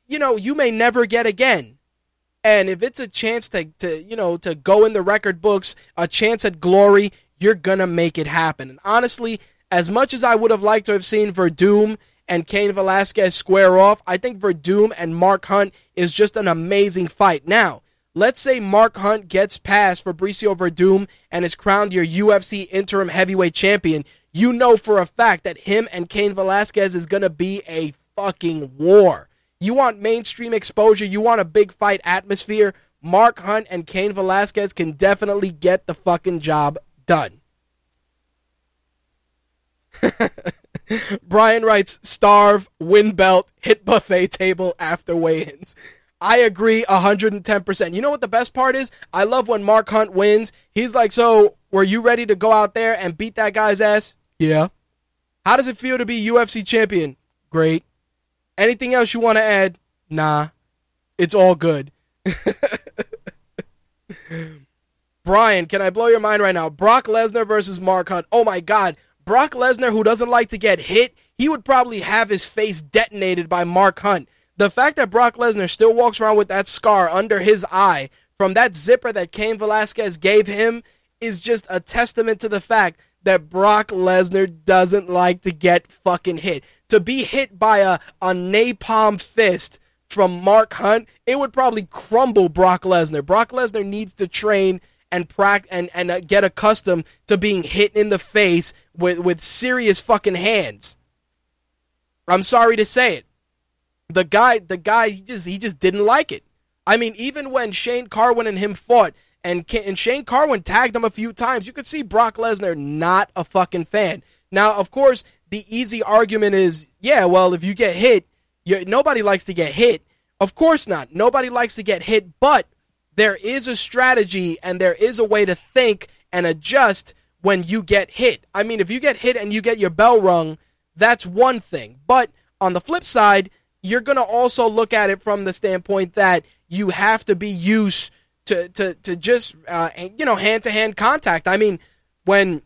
you know, you may never get again. And if it's a chance to, to you know, to go in the record books, a chance at glory, you're gonna make it happen. And honestly, as much as I would have liked to have seen Werdum and Cain Velasquez square off, I think Werdum and Mark Hunt is just an amazing fight. Now, Let's say Mark Hunt gets past Fabricio Werdum and is crowned your UFC interim heavyweight champion. You know for a fact that him and Cain Velasquez is going to be a fucking war. You want mainstream exposure, you want a big fight atmosphere. Mark Hunt and Cain Velasquez can definitely get the fucking job done. Brian writes starve, win belt, hit buffet table after weigh ins. I agree 110%. You know what the best part is? I love when Mark Hunt wins. He's like, So, were you ready to go out there and beat that guy's ass? Yeah. How does it feel to be UFC champion? Great. Anything else you want to add? Nah. It's all good. Brian, can I blow your mind right now? Brock Lesnar versus Mark Hunt. Oh my God. Brock Lesnar, who doesn't like to get hit, he would probably have his face detonated by Mark Hunt. The fact that Brock Lesnar still walks around with that scar under his eye from that zipper that Cain Velasquez gave him is just a testament to the fact that Brock Lesnar doesn't like to get fucking hit. To be hit by a, a napalm fist from Mark Hunt, it would probably crumble Brock Lesnar. Brock Lesnar needs to train and practice and, and uh, get accustomed to being hit in the face with, with serious fucking hands. I'm sorry to say it the guy, the guy, he just he just didn't like it. I mean, even when Shane Carwin and him fought, and and Shane Carwin tagged him a few times, you could see Brock Lesnar not a fucking fan. Now, of course, the easy argument is, yeah, well, if you get hit, you, nobody likes to get hit. Of course not. Nobody likes to get hit, but there is a strategy and there is a way to think and adjust when you get hit. I mean, if you get hit and you get your bell rung, that's one thing. But on the flip side, you're going to also look at it from the standpoint that you have to be used to to to just uh, you know hand to hand contact. I mean, when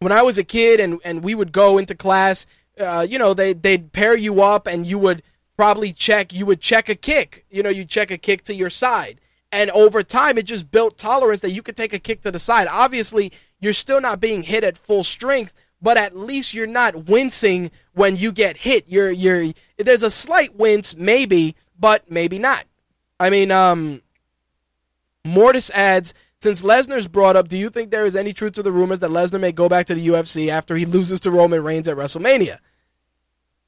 when I was a kid and and we would go into class, uh, you know, they they'd pair you up and you would probably check you would check a kick. You know, you check a kick to your side. And over time, it just built tolerance that you could take a kick to the side. Obviously, you're still not being hit at full strength, but at least you're not wincing when you get hit. You're you're there's a slight wince, maybe, but maybe not. I mean, um, Mortis adds, since Lesnar's brought up, do you think there is any truth to the rumors that Lesnar may go back to the UFC after he loses to Roman Reigns at WrestleMania?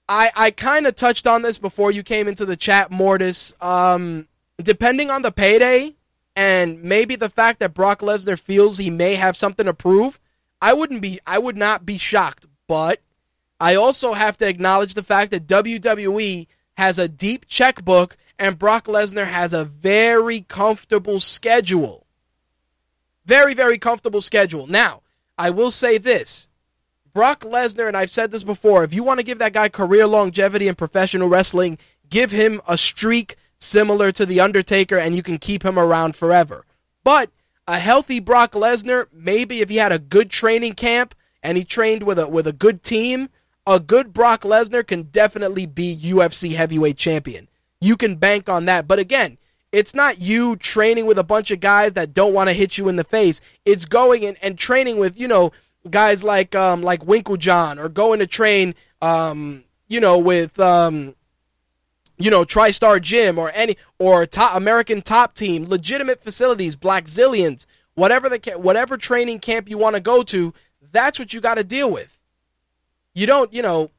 I I kind of touched on this before you came into the chat, Mortis. Um, depending on the payday and maybe the fact that Brock Lesnar feels he may have something to prove, I wouldn't be I would not be shocked. But I also have to acknowledge the fact that WWE has a deep checkbook and Brock Lesnar has a very comfortable schedule. Very, very comfortable schedule. Now, I will say this Brock Lesnar, and I've said this before, if you want to give that guy career longevity in professional wrestling, give him a streak similar to The Undertaker, and you can keep him around forever. But a healthy Brock Lesnar, maybe if he had a good training camp and he trained with a with a good team, a good Brock Lesnar can definitely be UFC heavyweight champion. You can bank on that. But again, it's not you training with a bunch of guys that don't want to hit you in the face. It's going in and training with, you know, guys like um like Winkeljohn or going to train um you know with um you know TriStar Gym or any or top American Top Team, legitimate facilities, Blackzilians, whatever the whatever training camp you want to go to, that's what you got to deal with. You don't, you know,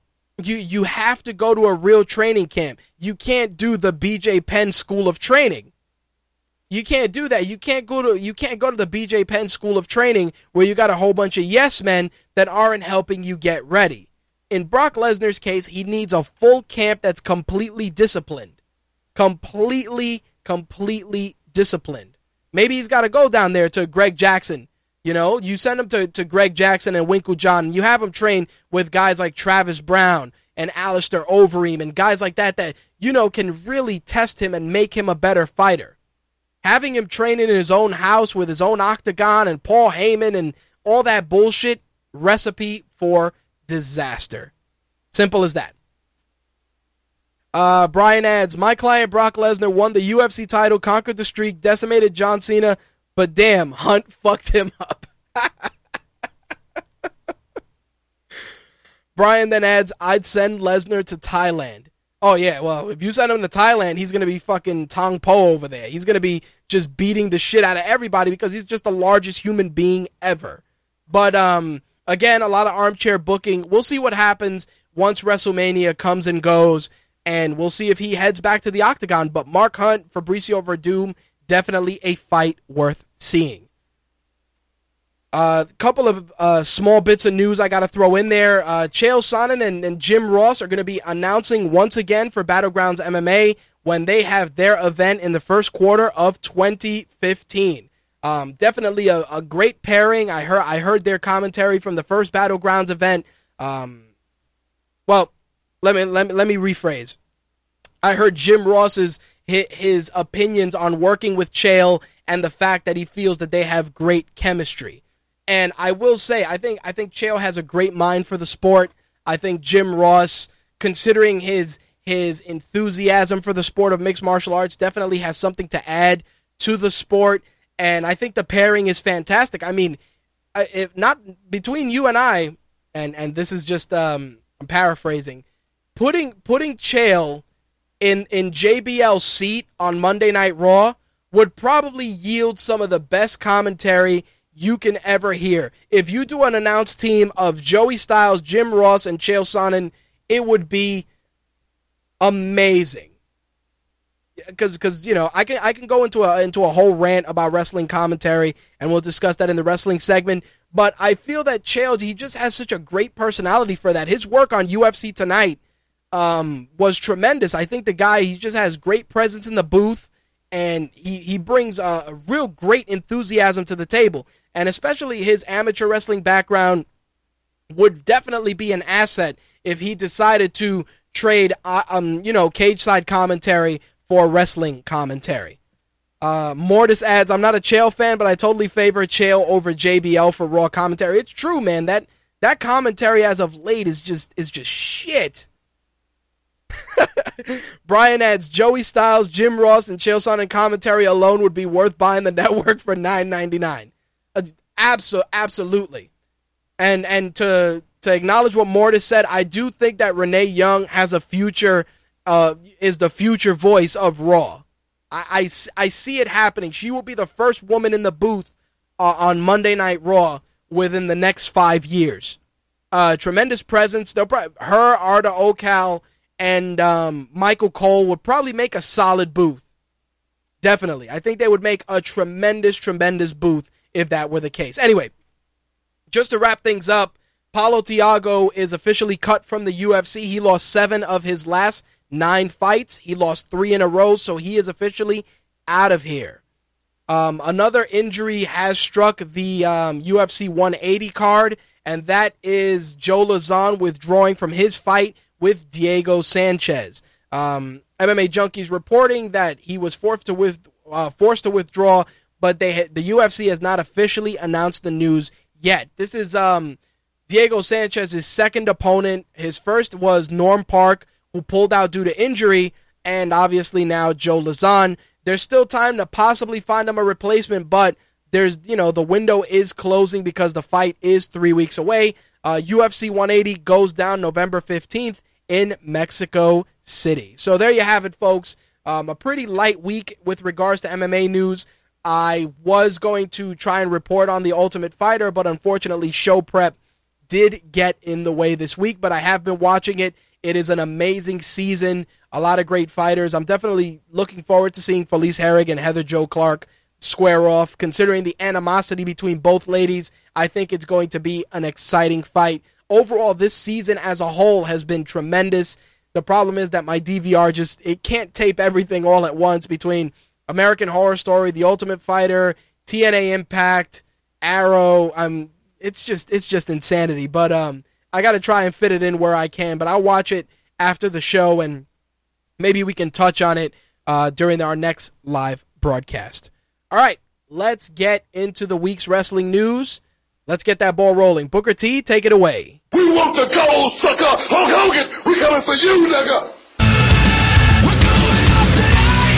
you you have to go to a real training camp. You can't do the BJ Penn School of Training. You can't do that. You can't go to you can't go to the BJ Penn School of Training where you got a whole bunch of yes men that aren't helping you get ready. In Brock Lesnar's case, he needs a full camp that's completely disciplined. Completely completely disciplined. Maybe he's got to go down there to Greg Jackson you know, you send him to, to Greg Jackson and Winkeljohn, and you have him train with guys like Travis Browne and Alistair Overeem and guys like that that, you know, can really test him and make him a better fighter. Having him training in his own house with his own octagon and Paul Heyman and all that bullshit, recipe for disaster. Simple as that. Uh, Brian adds, my client Brock Lesnar won the UFC title, conquered the streak, decimated John Cena, but damn, Hunt fucked him up. Brian then adds, I'd send Lesnar to Thailand. Oh yeah, well, if you send him to Thailand, he's gonna be fucking Tong Po over there. He's gonna be just beating the shit out of everybody because he's just the largest human being ever. But um, again, a lot of armchair booking. We'll see what happens once WrestleMania comes and goes, and we'll see if he heads back to the octagon. But Mark Hunt, Fabricio Werdum, definitely a fight worth seeing. A uh, couple of uh, small bits of news I got to throw in there. Uh, Chael Sonnen and, and Jim Ross are going to be announcing once again for Battlegrounds MMA when they have their event in the first quarter of 2015. Um, definitely a, a, great pairing. I heard I heard their commentary from the first Battlegrounds event. Um, well, let me let me let me rephrase. I heard Jim Ross's his opinions on working with Chael and the fact that he feels that they have great chemistry. And I will say, I think I think Chael has a great mind for the sport. I think Jim Ross, considering his his enthusiasm for the sport of mixed martial arts, definitely has something to add to the sport. And I think the pairing is fantastic. I mean, if not between you and I, and and this is just um, I'm paraphrasing, putting putting Chael in in JBL's seat on Monday Night Raw would probably yield some of the best commentary you can ever hear. If you do an announced team of Joey Styles, Jim Ross, and Chael Sonnen, it would be amazing. Because, because you know, I can I can go into a into a whole rant about wrestling commentary, and we'll discuss that in the wrestling segment. But I feel that Chael he just has such a great personality for that. His work on UFC tonight um, was tremendous. I think the guy he just has great presence in the booth, and he he brings a, a real great enthusiasm to the table, and especially his amateur wrestling background would definitely be an asset if he decided to trade uh, um you know cage side commentary for wrestling commentary. Uh, Mortis adds, I'm not a Chael fan, but I totally favor Chael over JBL for Raw commentary. It's true, man. That that commentary as of late is just is just shit. Brian adds Joey Styles, Jim Ross, and Chael Sonnen commentary alone would be worth buying the network for nine ninety nine. Uh, abso- absolutely. And and to to acknowledge what Mortis said, I do think that Renee Young has a future. Uh, is the future voice of Raw. I, I, I see it happening. She will be the first woman in the booth uh, on Monday Night Raw within the next five years. Uh, tremendous presence. They'll probably, her, Arda Ocal, and um, Michael Cole would probably make a solid booth. Definitely. I think they would make a tremendous, tremendous booth if that were the case. Anyway, just to wrap things up, Paulo Thiago is officially cut from the UFC. He lost seven of his last nine fights. He lost three in a row, so he is officially out of here. Um, another injury has struck the um, UFC 180 card, and that is Joe Lauzon withdrawing from his fight with Diego Sanchez. Um, MMA Junkies reporting that he was forced to with, uh, forced to withdraw, but they the UFC has not officially announced the news yet. This is um, Diego Sanchez's second opponent. His first was Norm Parke, who pulled out due to injury, and obviously now Joe Lauzon. There's still time to possibly find him a replacement, but there's you know the window is closing because the fight is three weeks away. Uh, UFC 180 goes down November 15th in Mexico City. So there you have it, folks. Um, a pretty light week with regards to MMA news. I was going to try and report on the Ultimate Fighter, but unfortunately, show prep did get in the way this week. But I have been watching it. It is an amazing season. A lot of great fighters. I'm definitely looking forward to seeing Felice Herrig and Heather Jo Clark square off. Considering the animosity between both ladies, I think it's going to be an exciting fight. Overall, this season as a whole has been tremendous. The problem is that my DVR just it can't tape everything all at once between American Horror Story, The Ultimate Fighter, TNA Impact, Arrow. I'm it's just it's just insanity. But um, I got to try and fit it in where I can, but I'll watch it after the show and maybe we can touch on it uh, during our next live broadcast. All right, let's get into the week's wrestling news. Let's get that ball rolling. Booker T, take it away. We want the gold, sucker! Hulk Hogan, we coming for you, nigga! We're going up tonight.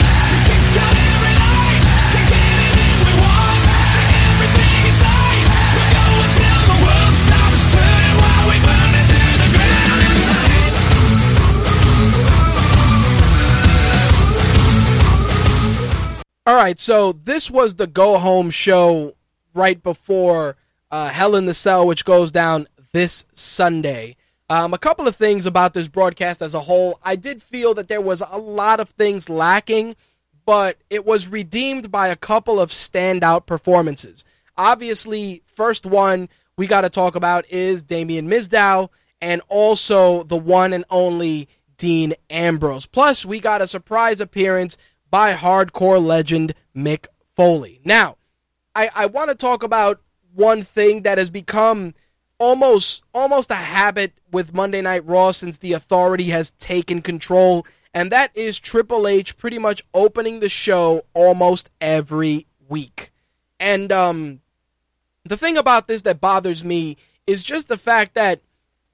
All right, so this was the go home show right before uh, Hell in the Cell, which goes down this Sunday. Um, a couple of things about this broadcast as a whole. I did feel that there was a lot of things lacking, but it was redeemed by a couple of standout performances. Obviously, first one we got to talk about is Damien Mizdow and also the one and only Dean Ambrose. Plus, we got a surprise appearance by hardcore legend Mick Foley. Now, I, I want to talk about one thing that has become almost almost a habit with Monday Night Raw since the authority has taken control, and that is Triple H pretty much opening the show almost every week. And um the thing about this that bothers me is just the fact that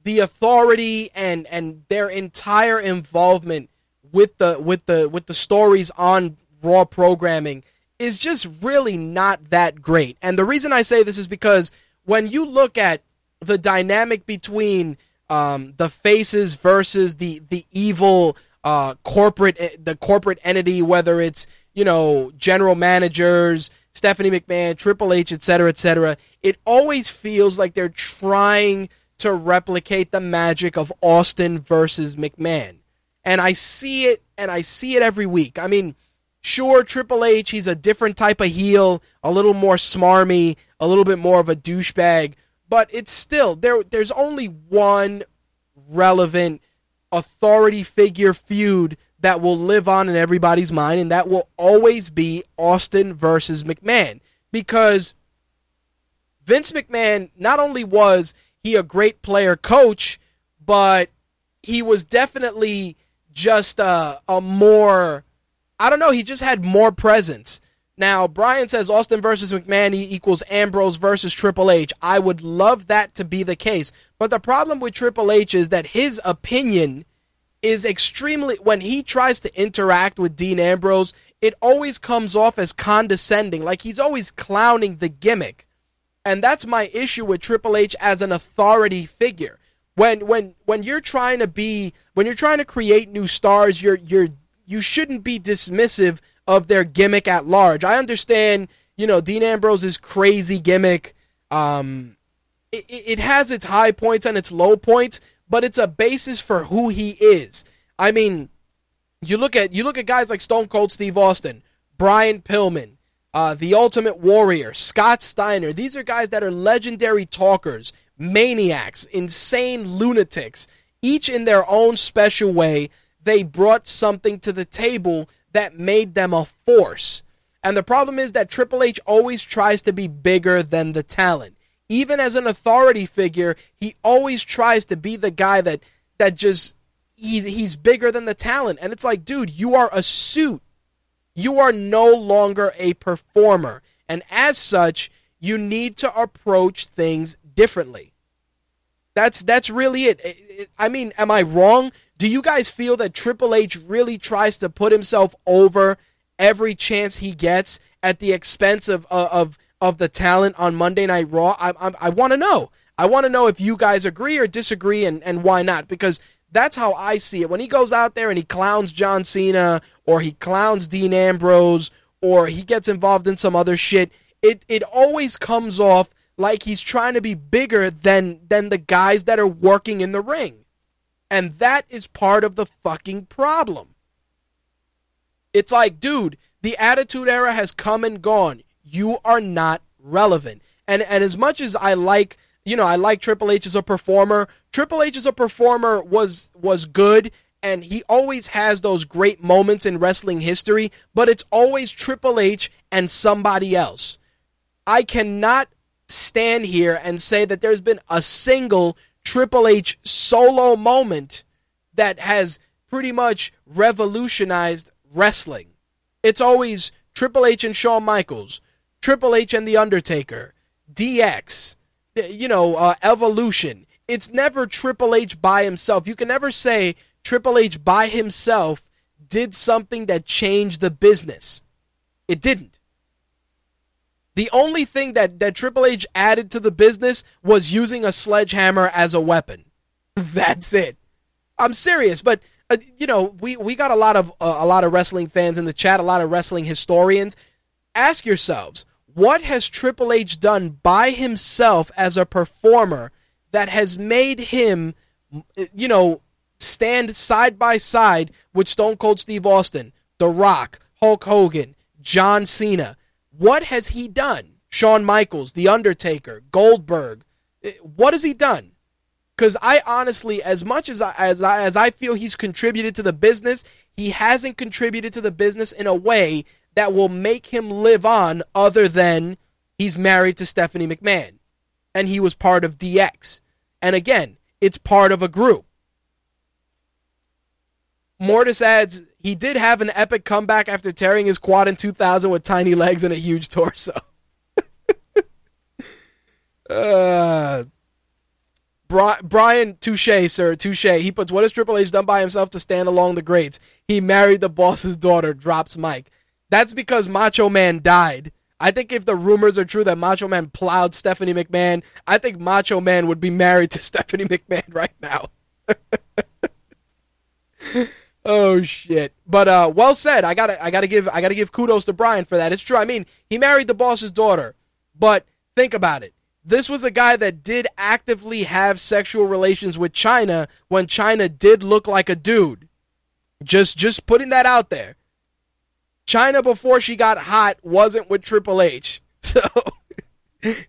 the authority and and their entire involvement with the with the with the stories on Raw programming is just really not that great. And the reason I say this is because when you look at the dynamic between um, the faces versus the the evil uh, corporate eh, the corporate entity, whether it's you know general managers, Stephanie McMahon, Triple H, etc., etc., it always feels like they're trying to replicate the magic of Austin versus McMahon and I see it and I see it every week. I mean, sure, Triple H, he's a different type of heel, a little more smarmy, a little bit more of a douchebag, but it's still there there's only one relevant authority figure feud that will live on in everybody's mind and that will always be Austin versus McMahon. Because Vince McMahon not only was he a great player coach, but he was definitely just a, a more I don't know. He just had more presence. Now, Brian says Austin versus McMahon equals Ambrose versus Triple H. I would love that to be the case. But the problem with Triple H is that his opinion is extremely, when he tries to interact with Dean Ambrose, it always comes off as condescending. Like he's always clowning the gimmick. And that's my issue with Triple H as an authority figure. When when when you're trying to be when you're trying to create new stars, you're you're you shouldn't be dismissive of their gimmick at large. I understand, you know, Dean Ambrose's crazy gimmick. Um, it, it has its high points and its low points, but it's a basis for who he is. I mean, you look at you look at guys like Stone Cold Steve Austin, Brian Pillman, uh, the Ultimate Warrior, Scott Steiner. These are guys that are legendary talkers, maniacs, insane lunatics, each in their own special way. They brought something to the table that made them a force. And the problem is that Triple H always tries to be bigger than the talent. Even as an authority figure, he always tries to be the guy that that just he's he's bigger than the talent. And it's like, dude, you are a suit. You are no longer a performer. And as such, you need to approach things differently. That's that's really it. I mean, am I wrong? Do you guys feel that Triple H really tries to put himself over every chance he gets at the expense of uh, of of the talent on Monday Night Raw? I I, I want to know. I want to know if you guys agree or disagree, and and why not? Because that's how I see it. When he goes out there and he clowns John Cena or he clowns Dean Ambrose or he gets involved in some other shit, it it always comes off like he's trying to be bigger than than the guys that are working in the ring. And that is part of the fucking problem. It's like, dude, the attitude era has come and gone. You are not relevant. And and as much as I like, you know, I like Triple H as a performer, Triple H as a performer was was good and he always has those great moments in wrestling history, but it's always Triple H and somebody else. I cannot stand here and say that there's been a single Triple H solo moment that has pretty much revolutionized wrestling. It's always Triple H and Shawn Michaels, Triple H and The Undertaker, DX, you know, uh, Evolution. It's never Triple H by himself. You can never say Triple H by himself did something that changed the business. It didn't. The only thing that, that Triple H added to the business was using a sledgehammer as a weapon. That's it. I'm serious, but uh, you know, we, we got a lot of uh, a lot of wrestling fans in the chat, a lot of wrestling historians. Ask yourselves, what has Triple H done by himself as a performer that has made him, you know, stand side by side with Stone Cold Steve Austin, The Rock, Hulk Hogan, John Cena? What has he done? Shawn Michaels, The Undertaker, Goldberg. Eh, what has he done? Because I honestly, as much as I, as I as I feel he's contributed to the business, he hasn't contributed to the business in a way that will make him live on. Other than he's married to Stephanie McMahon, and he was part of DX. And again, it's part of a group. Mortis adds, he did have an epic comeback after tearing his quad in 2000 with tiny legs and a huge torso. uh, Brian Touche, sir, Touche. He puts, what has Triple H done by himself to stand along the greats? He married the boss's daughter, drops Mike. That's because Macho Man died. I think if the rumors are true that Macho Man plowed Stephanie McMahon, I think Macho Man would be married to Stephanie McMahon right now. Oh shit! But uh, well said. I gotta, I gotta give, I gotta give kudos to Brian for that. It's true. I mean, he married the boss's daughter, but think about it. This was a guy that did actively have sexual relations with Chyna when Chyna did look like a dude. Just, just putting that out there. Chyna before she got hot wasn't with Triple H. So,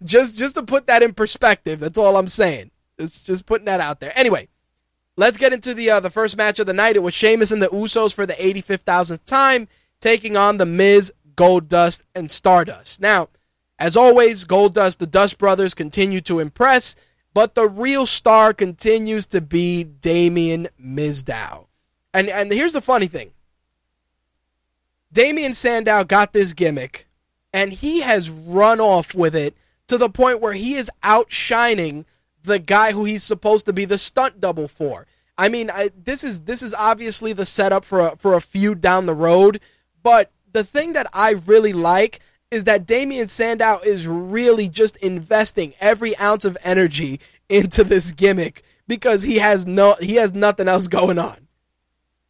just, just to put that in perspective. That's all I'm saying. Just, just putting that out there. Anyway. Let's get into the uh, the first match of the night. It was Sheamus and the Usos for the 85,000th time, taking on the Miz, Goldust, and Stardust. Now, as always, Gold Goldust, the Dust Brothers continue to impress, but the real star continues to be Damien Mizdow. And and here's the funny thing. Damien Sandow got this gimmick, and he has run off with it to the point where he is outshining the guy who he's supposed to be the stunt double for. I mean, I, this is this is obviously the setup for a, for a feud down the road, but the thing that I really like is that Damien Sandow is really just investing every ounce of energy into this gimmick because he has no he has nothing else going on.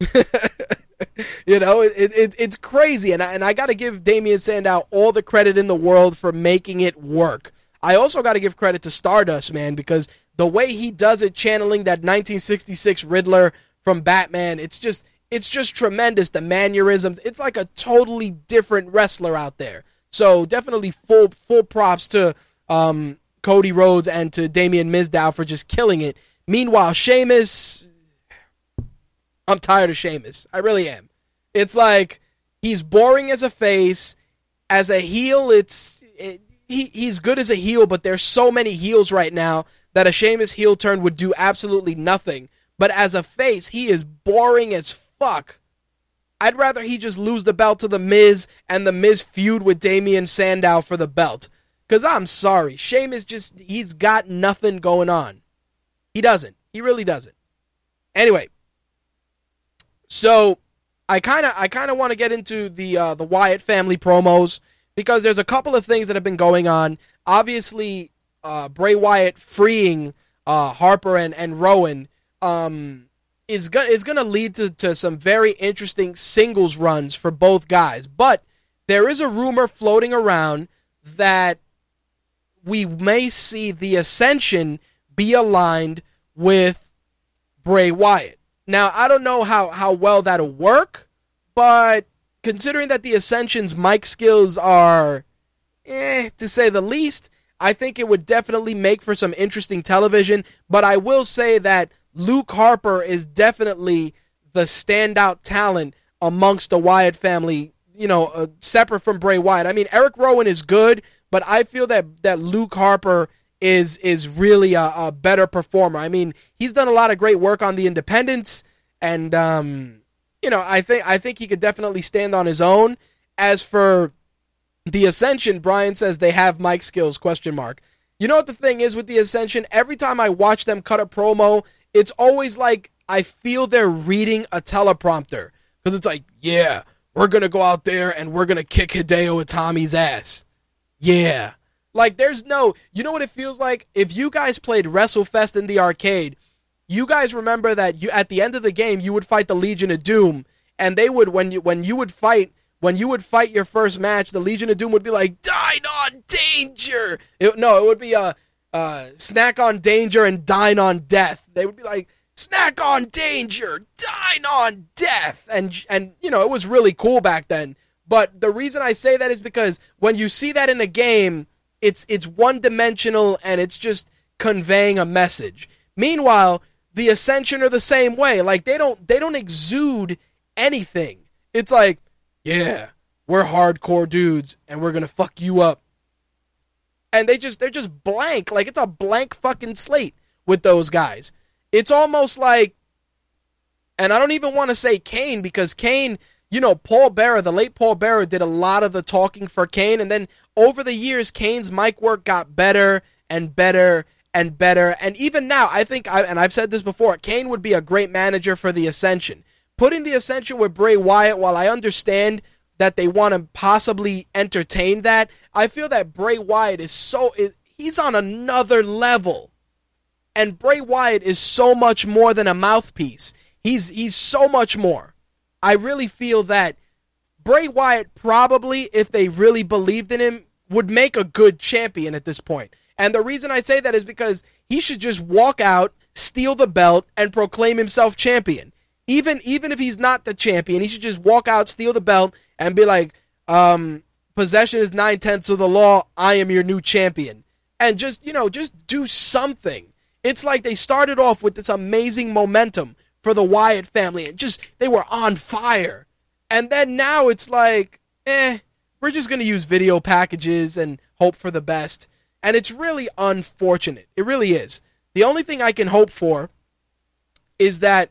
you know, it, it, it's crazy, and I, and I got to give Damien Sandow all the credit in the world for making it work. I also got to give credit to Stardust, man, because the way he does it, channeling that 1966 Riddler from Batman, it's just it's just tremendous. The mannerisms, it's like a totally different wrestler out there. So definitely full full props to um, Cody Rhodes and to Damien Mizdow for just killing it. Meanwhile, Sheamus, I'm tired of Sheamus. I really am. It's like he's boring as a face. As a heel, it's it, he he's good as a heel, but there's so many heels right now that a Sheamus heel turn would do absolutely nothing. But as a face, he is boring as fuck. I'd rather he just lose the belt to the Miz and the Miz feud with Damien Sandow for the belt. Cause I'm sorry, Sheamus just he's got nothing going on. He doesn't. He really doesn't. Anyway, so I kind of I kind of want to get into the uh, the Wyatt family promos because there's a couple of things that have been going on. Obviously, uh, Bray Wyatt freeing uh, Harper and and Rowan um, is gonna is gonna lead to, to some very interesting singles runs for both guys. But there is a rumor floating around that we may see the Ascension be aligned with Bray Wyatt. Now, I don't know how, how well that'll work, but considering that the Ascension's mic skills are, eh, to say the least, I think it would definitely make for some interesting television. But I will say that Luke Harper is definitely the standout talent amongst the Wyatt family, you know, uh, separate from Bray Wyatt. I mean, Eric Rowan is good, but I feel that, that Luke Harper is is really a, a, better performer. I mean, he's done a lot of great work on the independents, and um, you know, I think I think he could definitely stand on his own. As for the Ascension, Brian says they have mic skills? Question mark. You know what the thing is with the Ascension? Every time I watch them cut a promo, it's always like I feel they're reading a teleprompter because it's like, yeah, we're gonna go out there and we're gonna kick Hideo Itami's ass. Yeah, like, there's no, you know what it feels like? If you guys played WrestleFest in the arcade, you guys remember that you at the end of the game you would fight the Legion of Doom, and they would when you when you would fight when you would fight your first match, the Legion of Doom would be like, "Dine on danger." It, no, it would be a uh, uh, snack on danger and dine on death. They would be like, "Snack on danger, dine on death," and and you know it was really cool back then. But the reason I say that is because when you see that in a game it's it's one dimensional and it's just conveying a message. Meanwhile, the Ascension are the same way. Like they don't they don't exude anything. It's like, yeah, we're hardcore dudes and we're gonna fuck you up. And they just they're just blank. Like it's a blank fucking slate with those guys. It's almost like and I don't even want to say Kane because Kane you know, Paul Bearer, the late Paul Bearer, did a lot of the talking for Kane. And then over the years, Kane's mic work got better and better and better. And even now, I think, I, and I've said this before, Kane would be a great manager for the Ascension. Putting the Ascension with Bray Wyatt, while I understand that they want to possibly entertain that, I feel that Bray Wyatt is so, he's on another level. And Bray Wyatt is so much more than a mouthpiece. He's, he's so much more. I really feel that Bray Wyatt probably, if they really believed in him, would make a good champion at this point. And the reason I say that is because he should just walk out, steal the belt, and proclaim himself champion. Even even if he's not the champion, he should just walk out, steal the belt, and be like, um, possession is nine tenths of the law. I am your new champion. And just, you know, just do something. It's like they started off with this amazing momentum for the Wyatt family and just they were on fire. And then now it's like, eh, we're just going to use video packages and hope for the best. And it's really unfortunate. It really is. The only thing I can hope for is that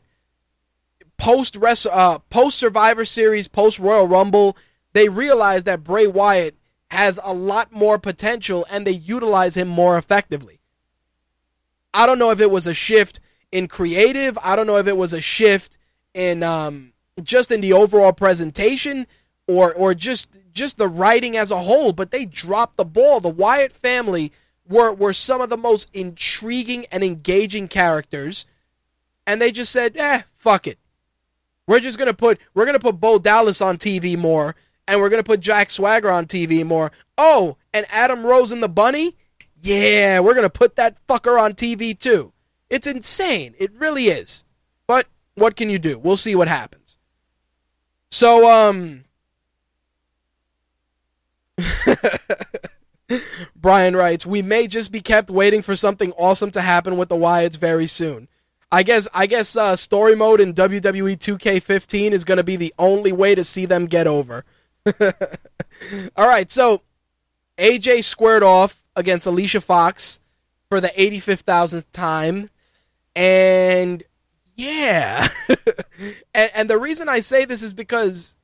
post uh, post Survivor Series, post Royal Rumble, they realize that Bray Wyatt has a lot more potential and they utilize him more effectively. I don't know if it was a shift in creative. I don't know if it was a shift in um, just in the overall presentation or or just just the writing as a whole. But they dropped the ball. The Wyatt family were were some of the most intriguing and engaging characters, and they just said, "Eh, fuck it. We're just gonna put we're gonna put Bo Dallas on TV more." And we're gonna put Jack Swagger on TV more. Oh, and Adam Rose and the Bunny? Yeah, we're to put that fucker on TV too. It's insane. It really is. But what can you do? We'll see what happens. So, um. Brian writes, "We may just be kept waiting for something awesome to happen with the Wyatts very soon. I guess I guess uh, story mode in WWE 2K15 is going to be the only way to see them get over." All right, so AJ squared off against Alicia Fox for the 85th time. And yeah. and, and the reason I say this is because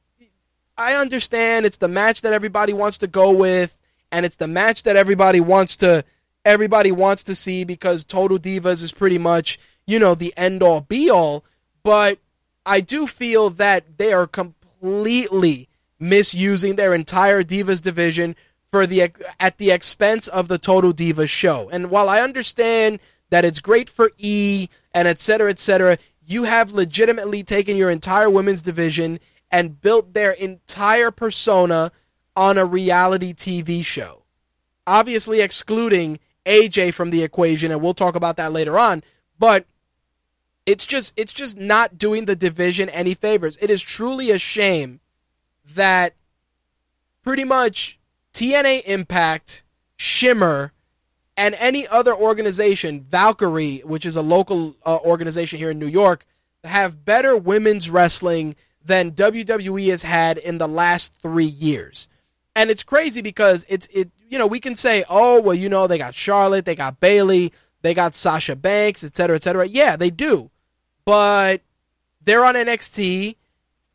I understand it's the match that everybody wants to go with and it's the match that everybody wants to everybody wants to see because Total Divas is pretty much, you know, the end all be all, but I do feel that they are completely misusing their entire Divas division for the at the expense of the Total Divas show. And while I understand that it's great for E and et cetera, et cetera, you have legitimately taken your entire women's division and built their entire persona on a reality TV show. Obviously, excluding AJ from the equation, and we'll talk about that later on. But it's just it's just not doing the division any favors. It is truly a shame that pretty much TNA Impact, Shimmer, and any other organization, Valkyrie, which is a local uh, organization here in New York, have better women's wrestling than WWE has had in the last three years. And it's crazy because it's it you know we can say oh well you know they got Charlotte they got Bayley, they got Sasha Banks etc etc yeah they do but they're on NXT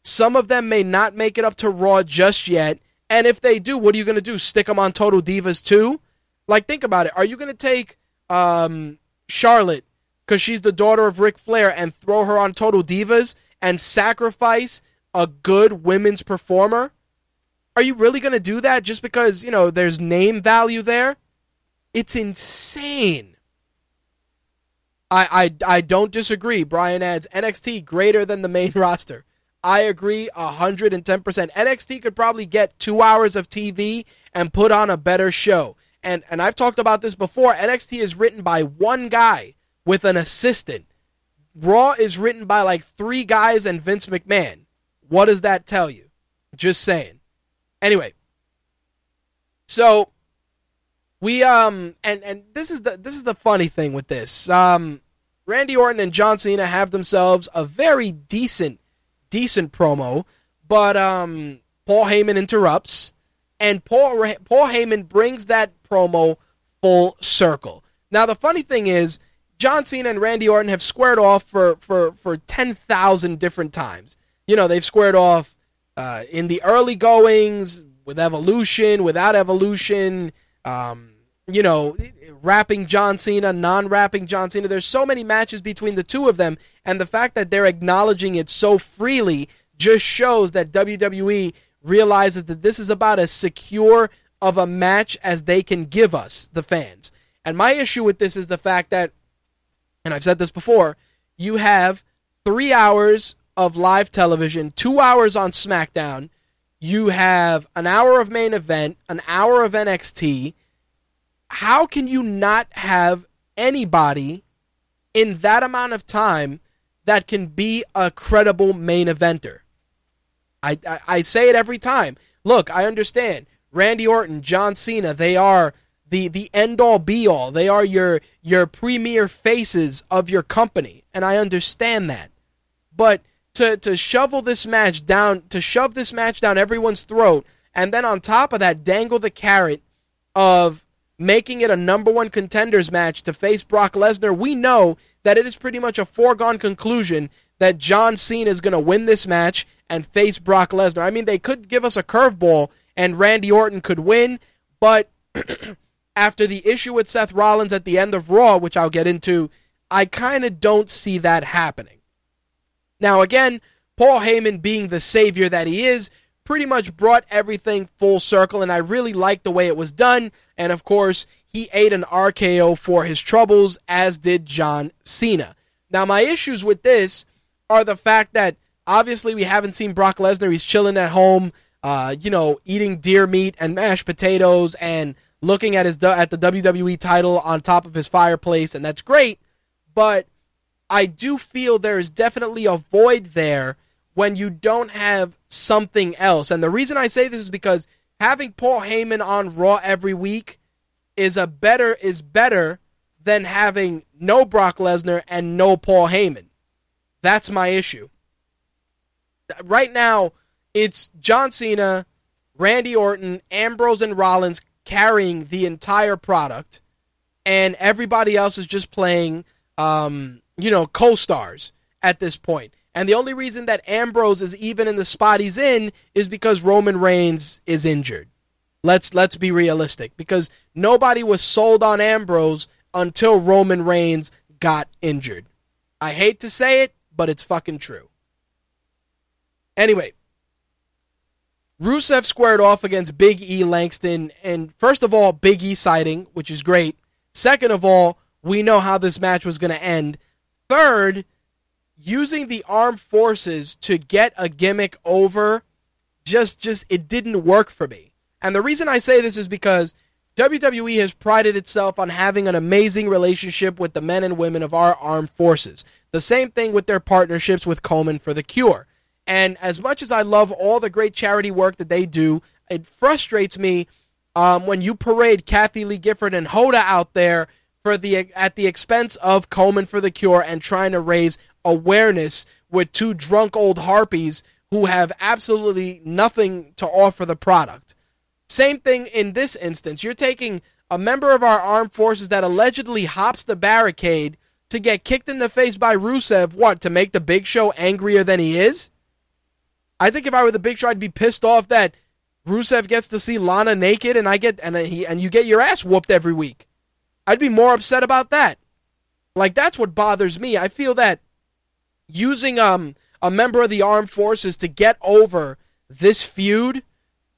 some of them may not make it up to Raw just yet and if they do, what are you going to do? Stick them on Total Divas too? Like, think about it. Are you going to take um, Charlotte because she's the daughter of Ric Flair and throw her on Total Divas and sacrifice a good women's performer? Are you really going to do that just because, you know, there's name value there? It's insane. I, I, I don't disagree. Brian adds NXT greater than the main roster. I agree 110%. NXT could probably get two hours of TV and put on a better show. And, and I've talked about this before. NXT is written by one guy with an assistant. Raw is written by like three guys and Vince McMahon. What does that tell you? Just saying. Anyway, so we um and and this is the this is the funny thing with this. Um Randy Orton and John Cena have themselves a very decent decent promo, but um, Paul Heyman interrupts, and Paul Paul Heyman brings that promo full circle. Now the funny thing is, John Cena and Randy Orton have squared off for for for ten thousand different times. You know they've squared off uh, in the early goings with Evolution, without Evolution. Um, you know, rapping John Cena, non rapping John Cena. There's so many matches between the two of them, and the fact that they're acknowledging it so freely just shows that WWE realizes that this is about as secure of a match as they can give us, the fans. And my issue with this is the fact that, and I've said this before, you have three hours of live television, two hours on SmackDown, you have an hour of main event, an hour of NXT how can you not have anybody in that amount of time that can be a credible main eventer? I, I, I say it every time. Look, I understand. Randy Orton, John Cena, they are the the end all be all. They are your your premier faces of your company, and I understand that. But to to shovel this match down, to shove this match down everyone's throat, and then on top of that, dangle the carrot of making it a number one contenders match to face Brock Lesnar, we know that it is pretty much a foregone conclusion that John Cena is going to win this match and face Brock Lesnar. I mean, they could give us a curveball and Randy Orton could win, but after the issue with Seth Rollins at the end of Raw, which I'll get into, I kind of don't see that happening. Now, again, Paul Heyman being the savior that he is, pretty much brought everything full circle, and I really liked the way it was done. And of course, he ate an RKO for his troubles, as did John Cena. Now, my issues with this are the fact that obviously we haven't seen Brock Lesnar. He's chilling at home, uh, you know, eating deer meat and mashed potatoes and looking at his at the WWE title on top of his fireplace, and that's great. But I do feel there is definitely a void there when you don't have something else. And the reason I say this is because having Paul Heyman on Raw every week is a better is better than having no Brock Lesnar and no Paul Heyman. That's my issue. Right now, it's John Cena, Randy Orton, Ambrose, and Rollins carrying the entire product, and everybody else is just playing, um, you know, co-stars at this point. And the only reason that Ambrose is even in the spot he's in is because Roman Reigns is injured. Let's let's be realistic because nobody was sold on Ambrose until Roman Reigns got injured. I hate to say it, but it's fucking true. Anyway, Rusev squared off against Big E Langston, and first of all, Big E sighting, which is great. Second of all, we know how this match was going to end. Third, using the armed forces to get a gimmick over just just it didn't work for me. And the reason I say this is because WWE has prided itself on having an amazing relationship with the men and women of our armed forces. The same thing with their partnerships with Komen for the Cure. And as much as I love all the great charity work that they do, it frustrates me um, when you parade Kathie Lee Gifford and Hoda out there for the at the expense of Komen for the Cure and trying to raise awareness with two drunk old harpies who have absolutely nothing to offer the product. Same thing in this instance. You're taking a member of our armed forces that allegedly hops the barricade to get kicked in the face by Rusev, what, to make the Big Show angrier than he is? I think if I were the Big Show, I'd be pissed off that Rusev gets to see Lana naked and I get and he and you get your ass whooped every week. I'd be more upset about that. Like that's what bothers me. I feel that using um a member of the armed forces to get over this feud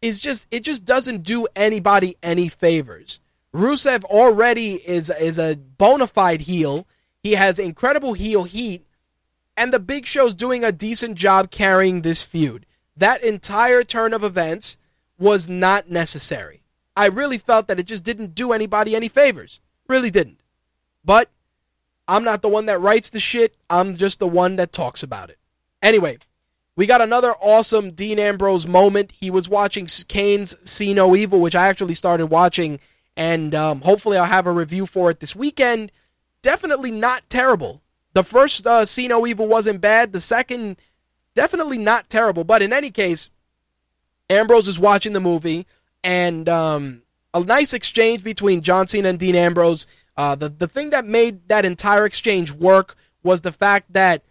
is just it just doesn't do anybody any favors. Rusev already is is a bona fide heel. He has incredible heel heat, and the Big Show's doing a decent job carrying this feud. That entire turn of events was not necessary. I really felt that it just didn't do anybody any favors. Really didn't. But I'm not the one that writes the shit. I'm just the one that talks about it. Anyway, we got another awesome Dean Ambrose moment. He was watching Kane's See No Evil, which I actually started watching, and um, hopefully I'll have a review for it this weekend. Definitely not terrible. The first uh, See No Evil wasn't bad. The second, definitely not terrible. But in any case, Ambrose is watching the movie, and um, a nice exchange between John Cena and Dean Ambrose. Uh, the the thing that made that entire exchange work was the fact that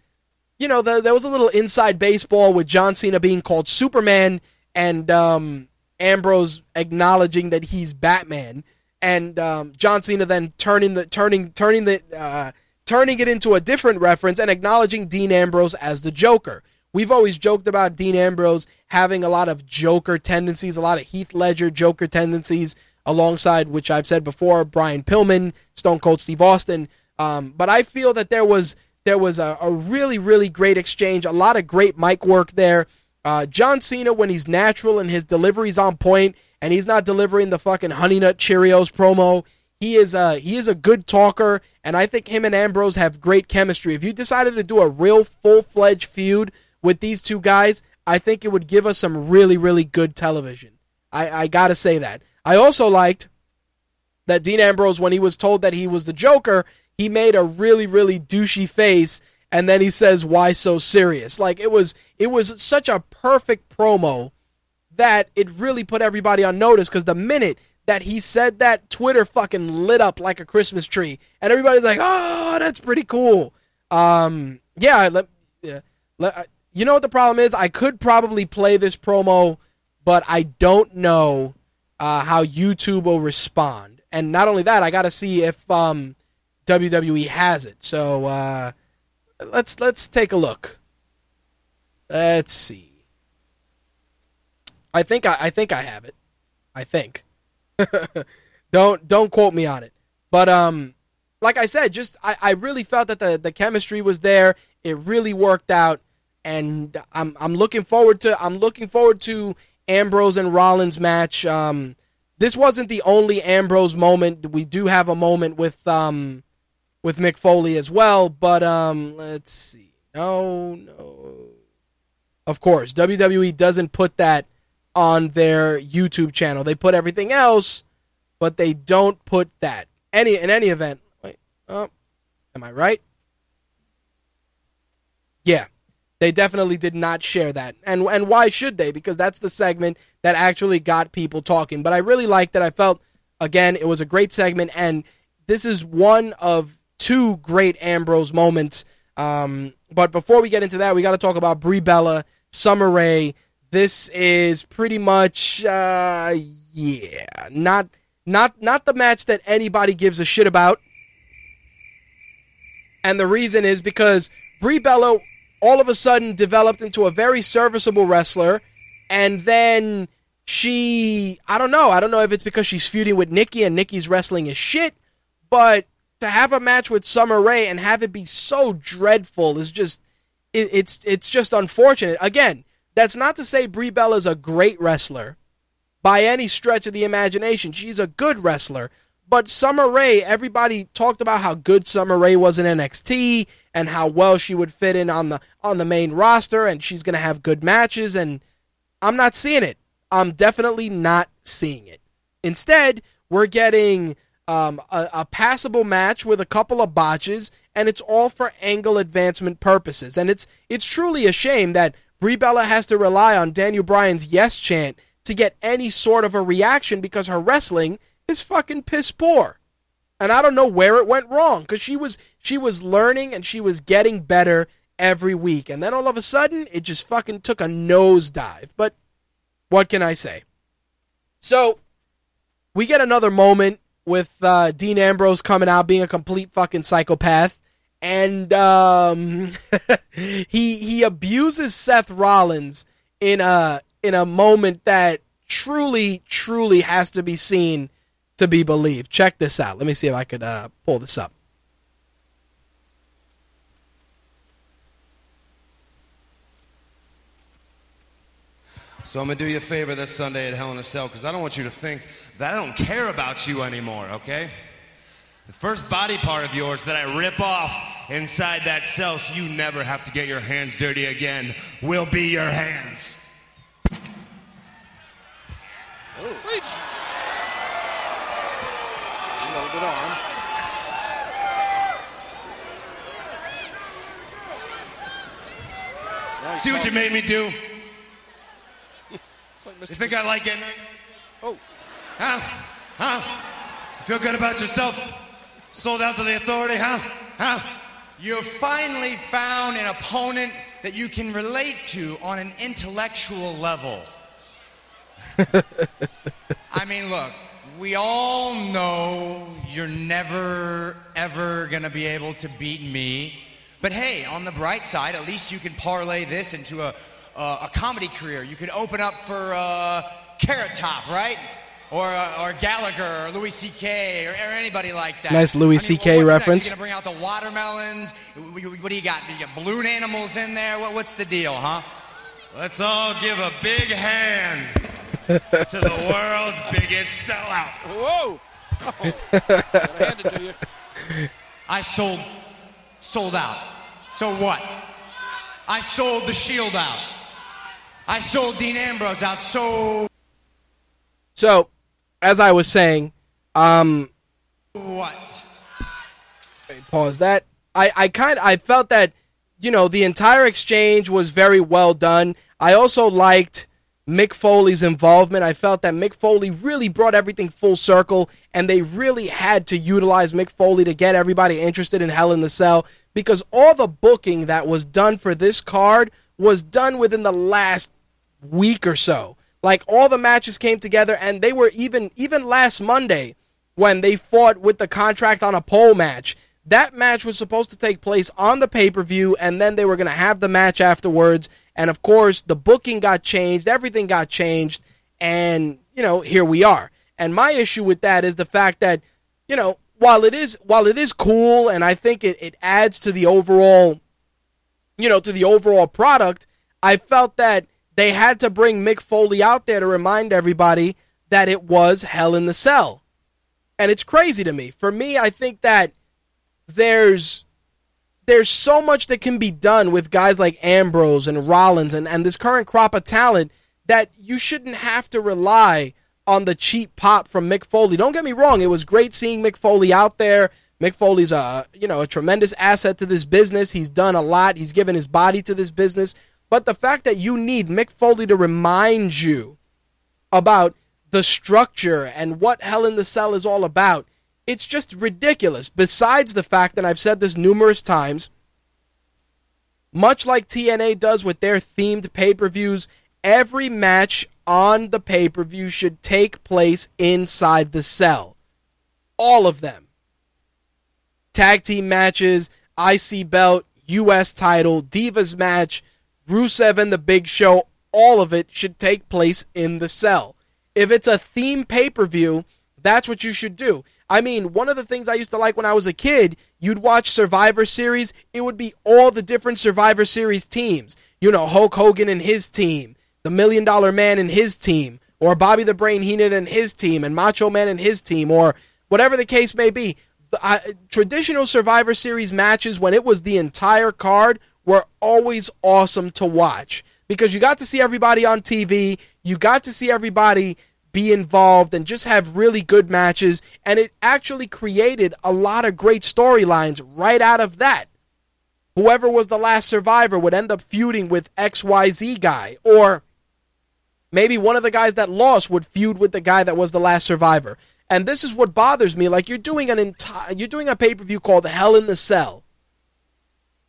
you know the, there was a little inside baseball with John Cena being called Superman and um, Ambrose acknowledging that he's Batman, and um, John Cena then turning the turning turning the uh, turning it into a different reference and acknowledging Dean Ambrose as the Joker. We've always joked about Dean Ambrose having a lot of Joker tendencies, a lot of Heath Ledger Joker tendencies alongside, which I've said before, Brian Pillman, Stone Cold Steve Austin. Um, but I feel that there was there was a, a, really really great exchange, a lot of great mic work there. Uh, John Cena, when he's natural and his delivery's on point, and he's not delivering the fucking Honey Nut Cheerios promo, he is a he is a good talker, and I think him and Ambrose have great chemistry. If you decided to do a real full fledged feud with these two guys, I think it would give us some really really good television. I, I gotta say that. I also liked that Dean Ambrose, when he was told that he was the Joker, he made a really, really douchey face, and then he says, "Why so serious?" Like it was, it was such a perfect promo that it really put everybody on notice. Because the minute that he said that, Twitter fucking lit up like a Christmas tree, and everybody's like, "Oh, that's pretty cool." Um, yeah, let, yeah, let, you know what the problem is? I could probably play this promo, but I don't know uh, how YouTube will respond. And not only that, I got to see if um, WWE has it. So uh, let's let's take a look. Let's see. I think I, I think I have it. I think. don't don't quote me on it. But um like I said, just I, I really felt that the, the chemistry was there. It really worked out and I'm I'm looking forward to I'm looking forward to Ambrose and Rollins match. Um this wasn't the only Ambrose moment. We do have a moment with um with Mick Foley as well, but um let's see. No, no. Of course, WWE doesn't put that on their YouTube channel. They put everything else, but they don't put that. Any in any event. Wait, oh, am I right? Yeah, they definitely did not share that, and and why should they? Because that's the segment that actually got people talking. But I really liked that. I felt again it was a great segment, and this is one of two great Ambrose moments. Um, but before we get into that, we got to talk about Brie Bella, Summer Rae this is pretty much uh yeah, not not not the match that anybody gives a shit about. And the reason is because Brie Bella all of a sudden developed into a very serviceable wrestler and then she I don't know, I don't know if it's because she's feuding with Nikki and Nikki's wrestling is shit, but to have a match with Summer Rae and have it be so dreadful is just it, it's it's just unfortunate. Again, that's not to say Brie Bella's a great wrestler by any stretch of the imagination. She's a good wrestler. But Summer Rae, everybody talked about how good Summer Rae was in NXT and how well she would fit in on the on the main roster and she's going to have good matches and I'm not seeing it. I'm definitely not seeing it. Instead, we're getting um, a, a, passable match with a couple of botches, and it's all for angle advancement purposes. And it's it's truly a shame that Brie Bella has to rely on Daniel Bryan's yes chant to get any sort of a reaction because her wrestling is fucking piss poor. And I don't know where it went wrong because she was she was learning and she was getting better every week. And then all of a sudden it just fucking took a nosedive. But what can I say? So we get another moment with uh, Dean Ambrose coming out being a complete fucking psychopath and um, he he abuses Seth Rollins in a in a moment that truly truly has to be seen to be believed. Check this out. Let me see if I could uh, pull this up. So I'm gonna do you a favor this Sunday at Hell in a Cell because I don't want you to think that I don't care about you anymore. Okay? The first body part of yours that I rip off inside that cell so you never have to get your hands dirty again will be your hands. Oh. Reach. Loaded arm. See what you made me do? You think I like it? Oh. Huh? Huh? Feel good about yourself? Sold out to the authority, huh? Huh? You've finally found an opponent that you can relate to on an intellectual level. I mean, look, we all know you're never, ever going to be able to beat me. But hey, on the bright side, at least you can parlay this into a, a comedy career. You could open up for uh, Carrot Top, right? or uh, or Gallagher or Louis C.K. Or, or, anybody like that. Nice Louis I mean, C.K. reference. You gonna bring out the watermelons? What do you got? You got balloon animals in there? What, what's the deal, huh? Let's all give a big hand to the world's biggest sellout. Whoa! Oh, hand it to you. I sold sold out. So what? I sold the Shield out. I sold Dean Ambrose out. So. So as I was saying, um, what? Pause that. I, I kind I felt that you know the entire exchange was very well done. I also liked Mick Foley's involvement. I felt that Mick Foley really brought everything full circle, and they really had to utilize Mick Foley to get everybody interested in Hell in the Cell because all the booking that was done for this card was done within the last week or so. Like all the matches came together, and they were even even last Monday when they fought with the contract on a pole match. That match was supposed to take place on the pay per view, and then they were going to have the match afterwards. And of course, the booking got changed, everything got changed, and you know, here we are. And my issue with that is the fact that, you know, while it is while it is cool and I think it, it adds to the overall you know, to the overall product, I felt that they had to bring Mick Foley out there to remind everybody that it was Hell in the Cell. And it's crazy to me. For me, I think that there's there's so much that can be done with guys like Ambrose and Rollins and, and this current crop of talent that you shouldn't have to rely on the cheap pop from Mick Foley. Don't get me wrong, it was great seeing Mick Foley out there. Mick Foley's a you know a tremendous asset to this business. He's done a lot. He's given his body to this business. But the fact that you need Mick Foley to remind you about the structure and what Hell in the Cell is all about, it's just ridiculous. Besides the fact that I've said this numerous times, much like TNA does with their themed pay per views, every match on the pay per view should take place inside the cell. All of them. Tag team matches, IC belt, US title, Divas match, Rusev and the Big Show, all of it should take place in the cell. If it's a theme pay per view, that's what you should do. I mean, one of the things I used to like when I was a kid, you'd watch Survivor Series, it would be all the different Survivor Series teams. You know, Hulk Hogan and his team, the Million Dollar Man and his team, or Bobby the Brain Heenan and his team, and Macho Man and his team, or whatever the case may be. Traditional Survivor Series matches, when it was the entire card, were always awesome to watch because you got to see everybody on TV, you got to see everybody be involved and just have really good matches, and it actually created a lot of great storylines right out of that. Whoever was the last survivor would end up feuding with XYZ guy, or maybe one of the guys that lost would feud with the guy that was the last survivor. And this is what bothers me. Like you're doing an entire, you're doing a pay per view called Hell in the Cell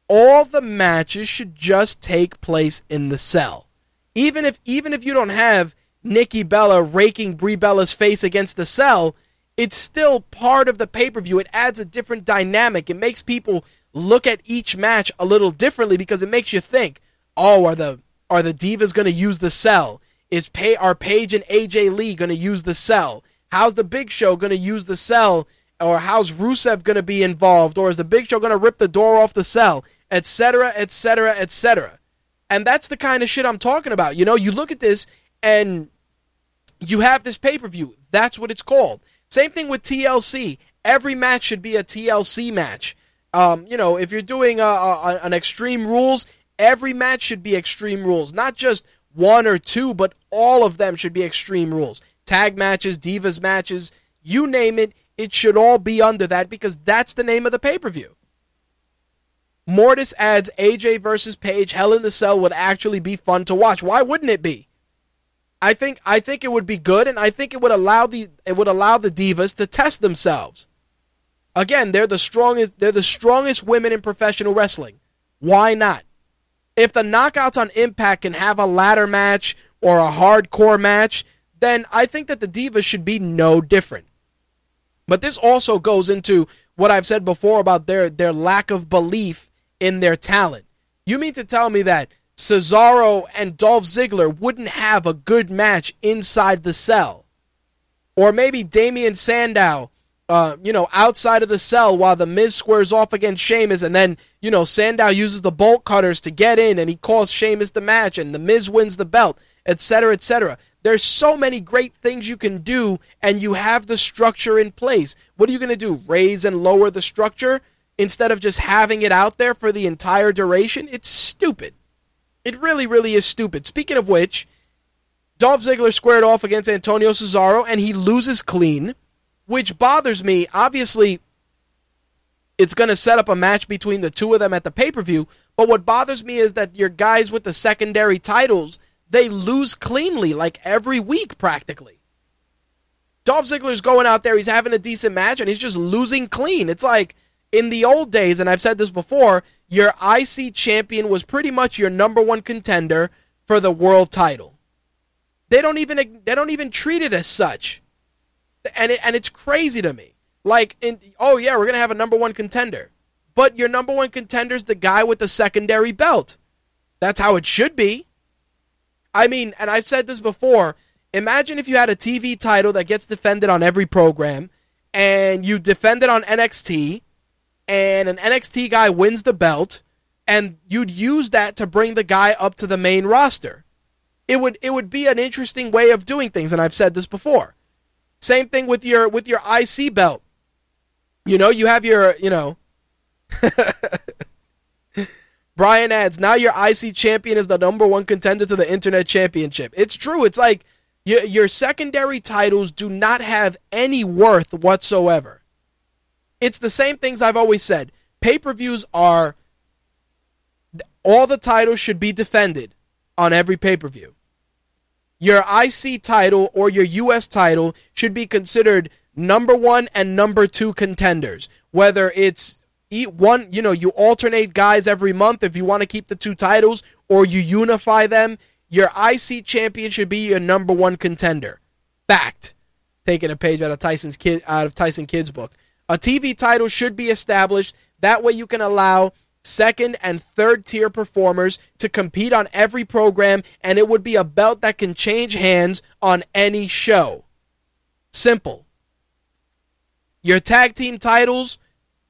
all the matches should just take place in the cell. Even if even if you don't have Nikki Bella raking Brie Bella's face against the cell, it's still part of the pay-per-view. It adds a different dynamic. It makes people look at each match a little differently because it makes you think, "Oh, are the are the Divas going to use the cell? Is Pay are Paige and AJ Lee going to use the cell? How's the Big Show going to use the cell or how's Rusev going to be involved, or is the Big Show going to rip the door off the cell, etc., etc., etc. And that's the kind of shit I'm talking about. You know, you look at this and you have this pay per view. That's what it's called. Same thing with TLC. Every match should be a TLC match. Um, you know, if you're doing a, a, an Extreme Rules, every match should be Extreme Rules, not just one or two, but all of them should be Extreme Rules. Tag matches, Divas matches, you name it it should all be under that because that's the name of the pay per view. Mortis adds AJ versus Paige. Hell in the Cell would actually be fun to watch. Why wouldn't it be? I think I think it would be good, and I think it would allow the it would allow the divas to test themselves. Again, they're the strongest they're the strongest women in professional wrestling. Why not? If the knockouts on Impact can have a ladder match or a hardcore match, then I think that the divas should be no different. But this also goes into what I've said before about their their lack of belief in their talent. You mean to tell me that Cesaro and Dolph Ziggler wouldn't have a good match inside the cell? Or maybe Damien Sandow, uh, you know, outside of the cell while the Miz squares off against Sheamus, and then, you know, Sandow uses the bolt cutters to get in and he calls Sheamus the match, and the Miz wins the belt, etc., etc. There's so many great things you can do, and you have the structure in place. What are you going to do? Raise and lower the structure instead of just having it out there for the entire duration? It's stupid. It really, really is stupid. Speaking of which, Dolph Ziggler squared off against Antonio Cesaro, and he loses clean, which bothers me. Obviously, it's going to set up a match between the two of them at the pay per view. But what bothers me is that your guys with the secondary titles they lose cleanly like every week practically. Dolph Ziggler's going out there, he's having a decent match, and he's just losing clean. It's like in the old days, and I've said this before, your IC champion was pretty much your number one contender for the world title. They don't even they don't even treat it as such, and it, and it's crazy to me. Like, in, oh yeah, we're gonna have a number one contender, but your number one contender's the guy with the secondary belt. That's how it should be. I mean, and I've said this before. Imagine if you had a TV title that gets defended on every program, and you defend it on NXT, and an NXT guy wins the belt, and you'd use that to bring the guy up to the main roster it would it would be an interesting way of doing things and I've said this before. Same thing with your with your IC belt. You know, you have your, you know, Brian adds, now your IC champion is the number one contender to the Internet Championship. It's true. It's like your, your secondary titles do not have any worth whatsoever. It's the same things I've always said. Pay per views are, all the titles should be defended on every pay per view your IC title or your US title should be considered number one and number two contenders. Whether it's one, you know, you alternate guys every month if you want to keep the two titles, or you unify them. Your IC champion should be your number one contender. Fact. Taking a page out of Tyson's kid out of Tyson Kidd's book. A TV title should be established. That way you can allow second, and third tier performers to compete on every program, and it would be a belt that can change hands on any show. Simple. Your tag team titles,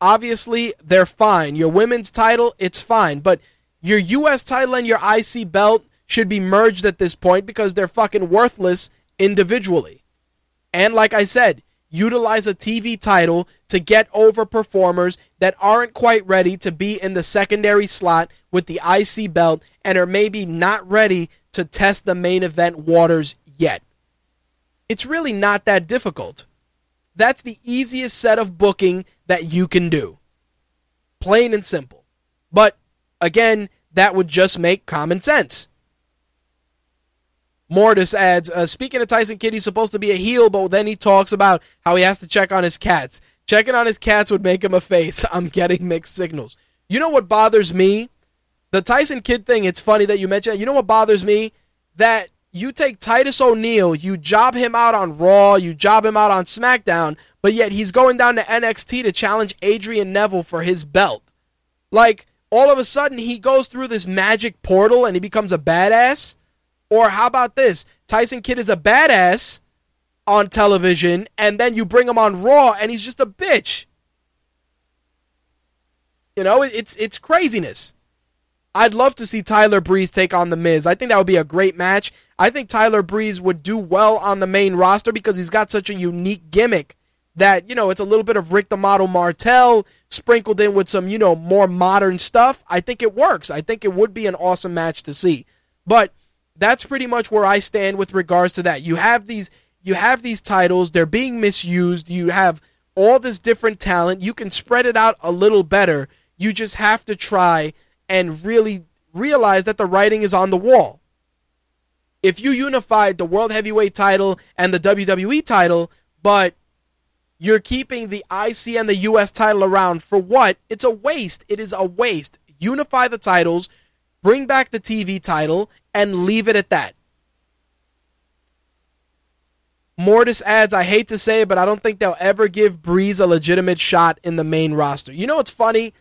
obviously, they're fine. Your women's title, it's fine. But your U.S. title and your IC belt should be merged at this point because they're fucking worthless individually. And like I said, utilize a TV title to get over performers that aren't quite ready to be in the secondary slot with the IC belt and are maybe not ready to test the main event waters yet. It's really not that difficult. That's the easiest set of booking that you can do. Plain and simple. But again, that would just make common sense. Mortis adds, uh, speaking of Tyson Kidd, he's supposed to be a heel, but then he talks about how he has to check on his cats. Checking on his cats would make him a face. I'm getting mixed signals. You know what bothers me? The Tyson Kidd thing, it's funny that you mentioned. You know what bothers me? That you take Titus O'Neil, you job him out on Raw, you job him out on SmackDown, but yet he's going down to NXT to challenge Adrian Neville for his belt. Like, all of a sudden, he goes through this magic portal and he becomes a badass. Or how about this? Tyson Kidd is a badass on television, and then you bring him on Raw, and he's just a bitch. You know, it's it's craziness. I'd love to see Tyler Breeze take on The Miz. I think that would be a great match. I think Tyler Breeze would do well on the main roster because he's got such a unique gimmick that, you know, it's a little bit of Rick the Model Martel sprinkled in with some, you know, more modern stuff. I think it works. I think it would be an awesome match to see. But that's pretty much where I stand with regards to that. You have these you have these titles, they're being misused. You have all this different talent. You can spread it out a little better. You just have to try and really realize that the writing is on the wall. If you unified the World Heavyweight title and the WWE title, but you're keeping the IC and the US title around for what? It's a waste. It is a waste. Unify the titles, bring back the TV title, and leave it at that. Mortis adds, I hate to say it, but I don't think they'll ever give Breeze a legitimate shot in the main roster. You know what's funny?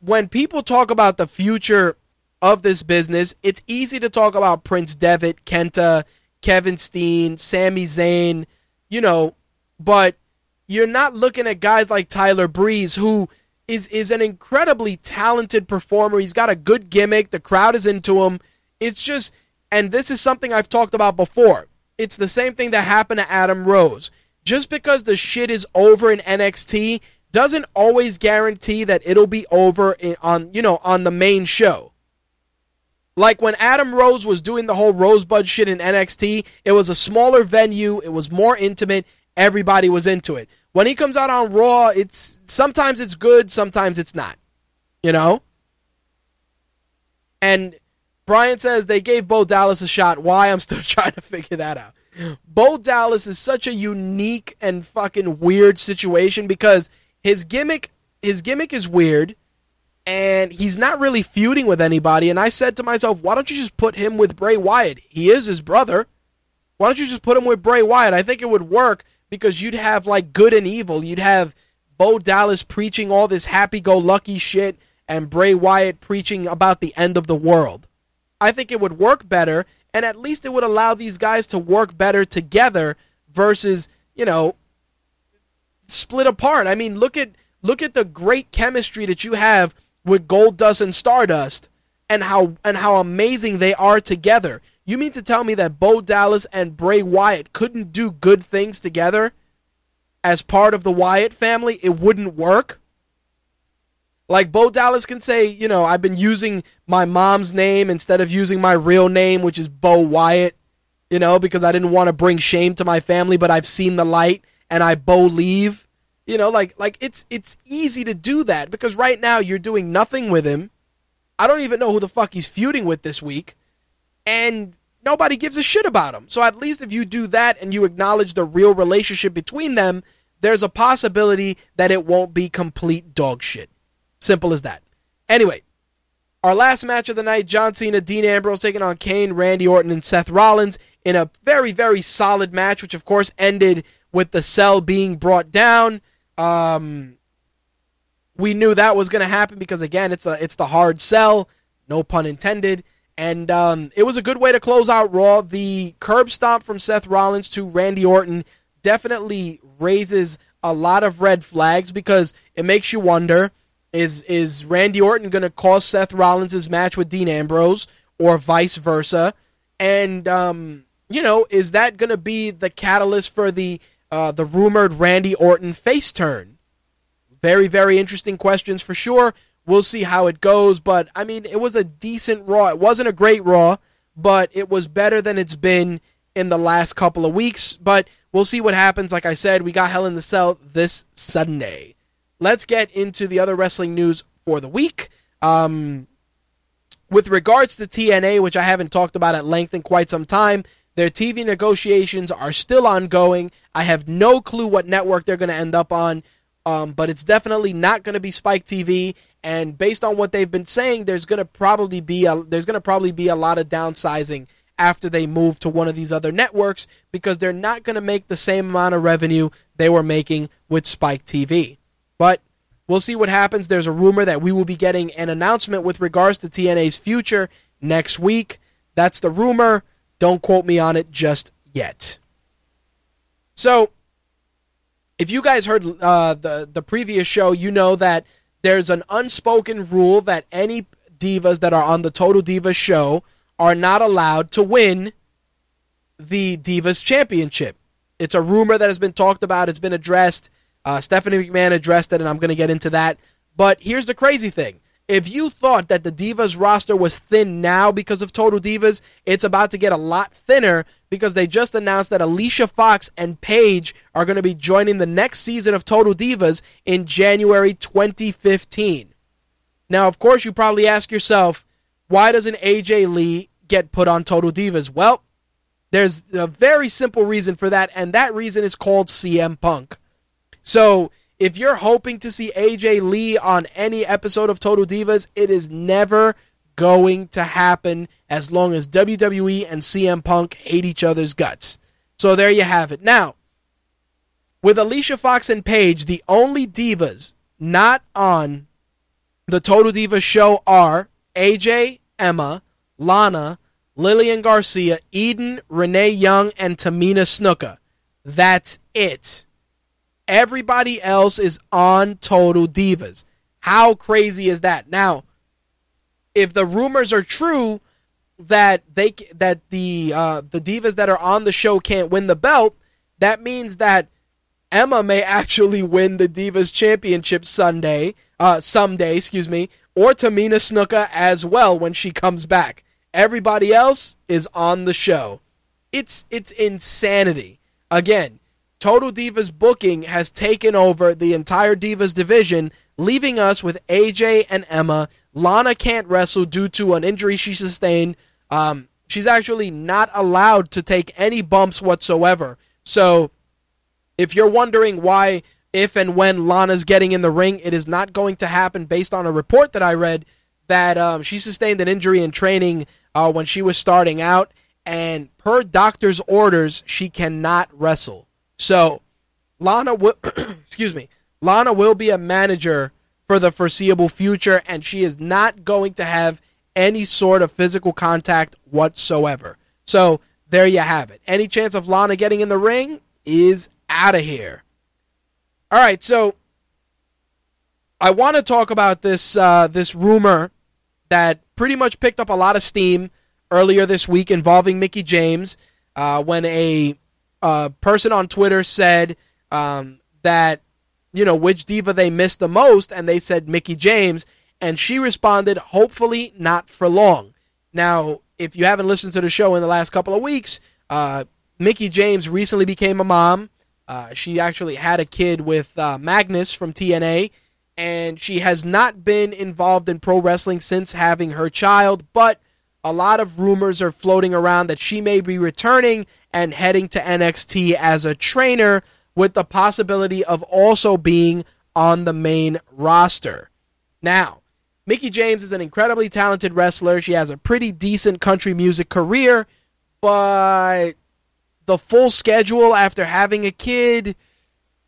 When people talk about the future of this business, it's easy to talk about Prince Devitt, Kenta, Kevin Steen, Sami Zayn, you know, but you're not looking at guys like Tyler Breeze, who is, is an incredibly talented performer. He's got a good gimmick. The crowd is into him. It's just, and this is something I've talked about before. It's the same thing that happened to Adam Rose. Just because the shit is over in NXT doesn't always guarantee that it'll be over in, on, you know, on the main show. Like when Adam Rose was doing the whole Rosebud shit in NXT, it was a smaller venue, it was more intimate, everybody was into it. When he comes out on Raw, it's sometimes it's good, sometimes it's not. You know? And Brian says they gave Bo Dallas a shot. Why? I'm still trying to figure that out. Bo Dallas is such a unique and fucking weird situation because his gimmick his gimmick is weird and he's not really feuding with anybody. And I said to myself, why don't you just put him with Bray Wyatt? He is his brother. Why don't you just put him with Bray Wyatt? I think it would work because you'd have like good and evil. You'd have Bo Dallas preaching all this happy go lucky shit and Bray Wyatt preaching about the end of the world. I think it would work better, and at least it would allow these guys to work better together versus, you know, split apart. I mean, look at look at the great chemistry that you have with Goldust and Stardust and how and how amazing they are together. You mean to tell me that Bo Dallas and Bray Wyatt couldn't do good things together as part of the Wyatt family? It wouldn't work. Like Bo Dallas can say, you know, I've been using my mom's name instead of using my real name, which is Bo Wyatt, you know, because I didn't want to bring shame to my family, but I've seen the light and I Bolieve. You know, like like it's it's easy to do that because right now you're doing nothing with him. I don't even know who the fuck he's feuding with this week. And nobody gives a shit about them. So at least if you do that and you acknowledge the real relationship between them, there's a possibility that it won't be complete dog shit. Simple as that. Anyway, our last match of the night John Cena, Dean Ambrose taking on Kane, Randy Orton, and Seth Rollins in a very, very solid match, which of course ended with the cell being brought down. Um, we knew that was going to happen because again, it's a, it's the hard sell, no pun intended. And um, it was a good way to close out Raw. The curb stomp from Seth Rollins to Randy Orton definitely raises a lot of red flags because it makes you wonder is is Randy Orton going to cost Seth Rollins his match with Dean Ambrose or vice versa? And um, you know, is that going to be the catalyst for the uh, the rumored Randy Orton face turn? Very very interesting questions for sure. We'll see how it goes, but I mean, it was a decent Raw. It wasn't a great Raw, but it was better than it's been in the last couple of weeks. But we'll see what happens. Like I said, we got Hell in the Cell this Sunday let's get into the other wrestling news for the week. Um, with regards to TNA, which I haven't talked about at length in quite some time, their TV negotiations are still ongoing. I have no clue what network they're going to end up on, um, but it's definitely not going to be Spike TV. And based on what they've been saying, there's going to probably be a there's going to probably be a lot of downsizing after they move to one of these other networks because they're not going to make the same amount of revenue they were making with Spike TV. But we'll see what happens. There's a rumor that we will be getting an announcement with regards to TNA's future next week. That's the rumor. Don't quote me on it just yet. So, if you guys heard uh, the the previous show, you know that there's an unspoken rule that any divas that are on the Total Divas show are not allowed to win the Divas Championship. It's a rumor that has been talked about. It's been addressed. Uh, Stephanie McMahon addressed it, and I'm going to get into that. But here's the crazy thing. If you thought that the Divas roster was thin now because of Total Divas, it's about to get a lot thinner because they just announced that Alicia Fox and Paige are going to be joining the next season of Total Divas in January 2015. Now, of course, you probably ask yourself, why doesn't AJ Lee get put on Total Divas? Well, there's a very simple reason for that, and that reason is called CM Punk. So if you're hoping to see AJ Lee on any episode of Total Divas, it is never going to happen as long as WWE and CM Punk hate each other's guts. So there you have it. Now, with Alicia Fox and Paige, the only divas not on the Total Divas show are AJ, Emma, Lana, Lillian Garcia, Eden, Renee Young, and Tamina Snuka. That's it. Everybody else is on Total Divas. How crazy is that? Now, if the rumors are true that they that the uh, the divas that are on the show can't win the belt, that means that Emma may actually win the Divas Championship Sunday, uh, someday, excuse me, or Tamina Snuka as well when she comes back. Everybody else is on the show. It's it's insanity. Again, Total Divas booking has taken over the entire Divas division, leaving us with AJ and Emma Lana can't wrestle due to an injury she sustained. Um, she's actually not allowed to take any bumps whatsoever. So, if you're wondering why, if and when Lana's getting in the ring, it is not going to happen based on a report that I read that um, she sustained an injury in training uh, when she was starting out, and per doctor's orders, she cannot wrestle. So, Lana will, excuse me, Lana will be a manager for the foreseeable future, and she is not going to have any sort of physical contact whatsoever. So there you have it. Any chance of Lana getting in the ring is out of here. All right, so I want to talk about this uh, this rumor that pretty much picked up a lot of steam earlier this week involving Mickie James uh, when a uh, person on Twitter said um, that you know which diva they missed the most, and they said Mickie James, and she responded, "Hopefully not for long." Now, if you haven't listened to the show in the last couple of weeks, uh, Mickie James recently became a mom. Uh, she actually had a kid with uh, Magnus from TNA, and she has not been involved in pro wrestling since having her child. But a lot of rumors are floating around that she may be returning and heading to NXT as a trainer, with the possibility of also being on the main roster. Now, Mickie James is an incredibly talented wrestler. She has a pretty decent country music career, but the full schedule after having a kid,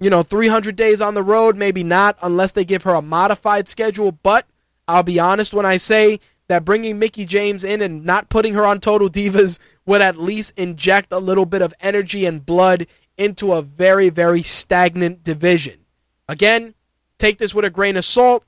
you know, 300 days on the road, maybe not unless they give her a modified schedule. But I'll be honest when I say that bringing Mickie James in and not putting her on Total Divas would at least inject a little bit of energy and blood into a very, very stagnant division. Again, take this with a grain of salt,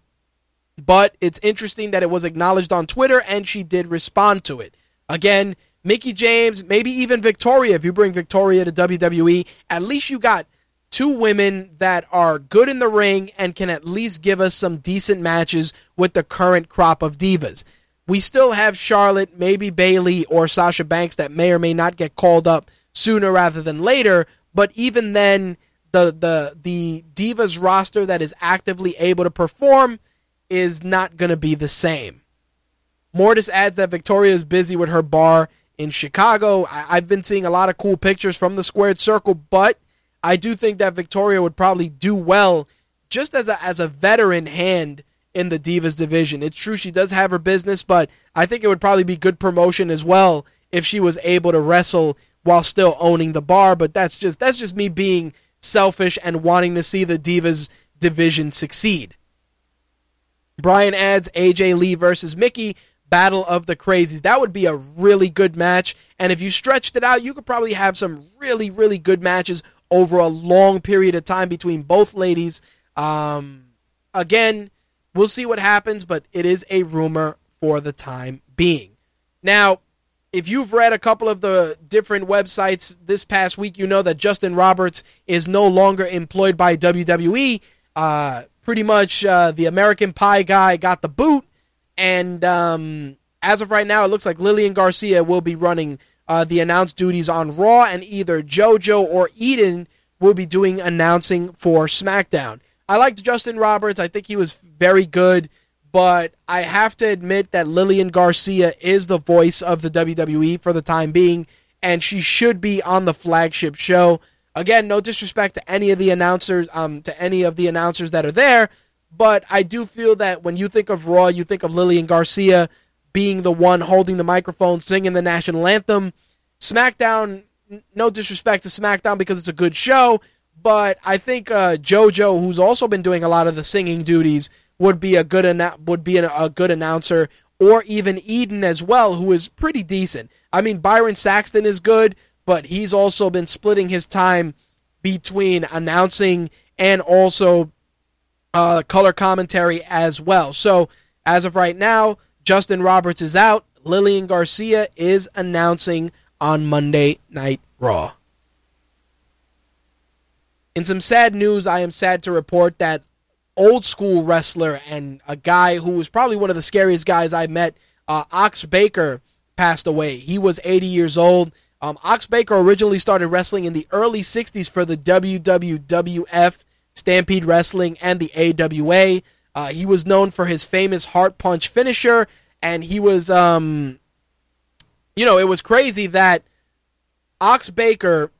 but it's interesting that it was acknowledged on Twitter and she did respond to it. Again, Mickie James, maybe even Victoria, if you bring Victoria to WWE, at least you got two women that are good in the ring and can at least give us some decent matches with the current crop of divas. We still have Charlotte, maybe Bayley or Sasha Banks that may or may not get called up sooner rather than later, but even then, the the the Divas roster that is actively able to perform is not going to be the same. Mortis adds that Victoria is busy with her bar in Chicago. I, have been seeing a lot of cool pictures from the squared circle, but I do think that Victoria would probably do well just as a as a veteran hand in the Divas division. It's true she does have her business, but I think it would probably be good promotion as well if she was able to wrestle while still owning the bar. But that's just that's just me being selfish and wanting to see the Divas division succeed. Brian adds AJ Lee versus Mickie, Battle of the Crazies. That would be a really good match. And if you stretched it out, you could probably have some really, really good matches over a long period of time between both ladies. Um, again, we'll see what happens, but it is a rumor for the time being. Now, if you've read a couple of the different websites this past week, you know that Justin Roberts is no longer employed by WWE. Uh, pretty much uh, the American Pie guy got the boot, and um, as of right now, it looks like Lillian Garcia will be running uh, the announce duties on Raw, and either JoJo or Eden will be doing announcing for SmackDown. I liked Justin Roberts. I think he was very good but I have to admit that Lillian Garcia is the voice of the WWE for the time being, and she should be on the flagship show. Again, no disrespect to any of the announcers, um, to any of the announcers that are there, but I do feel that when you think of Raw, you think of Lillian Garcia being the one holding the microphone, singing the national anthem. SmackDown, no disrespect to SmackDown because it's a good show, but I think uh, JoJo, who's also been doing a lot of the singing duties, would be a good would be a good announcer, or even Eden as well, who is pretty decent. I mean, Byron Saxton is good, but he's also been splitting his time between announcing and also uh, color commentary as well. So as of right now, Justin Roberts is out. Lillian Garcia is announcing on Monday Night Raw. In some sad news, I am sad to report that old school wrestler and a guy who was probably one of the scariest guys I met. Uh, Ox Baker passed away. He was 80 years old. Um, Ox Baker originally started wrestling in the early 60s for the WWWF, Stampede Wrestling, and the AWA. Uh, he was known for his famous heart punch finisher, and he was, um, you know, it was crazy that Ox Baker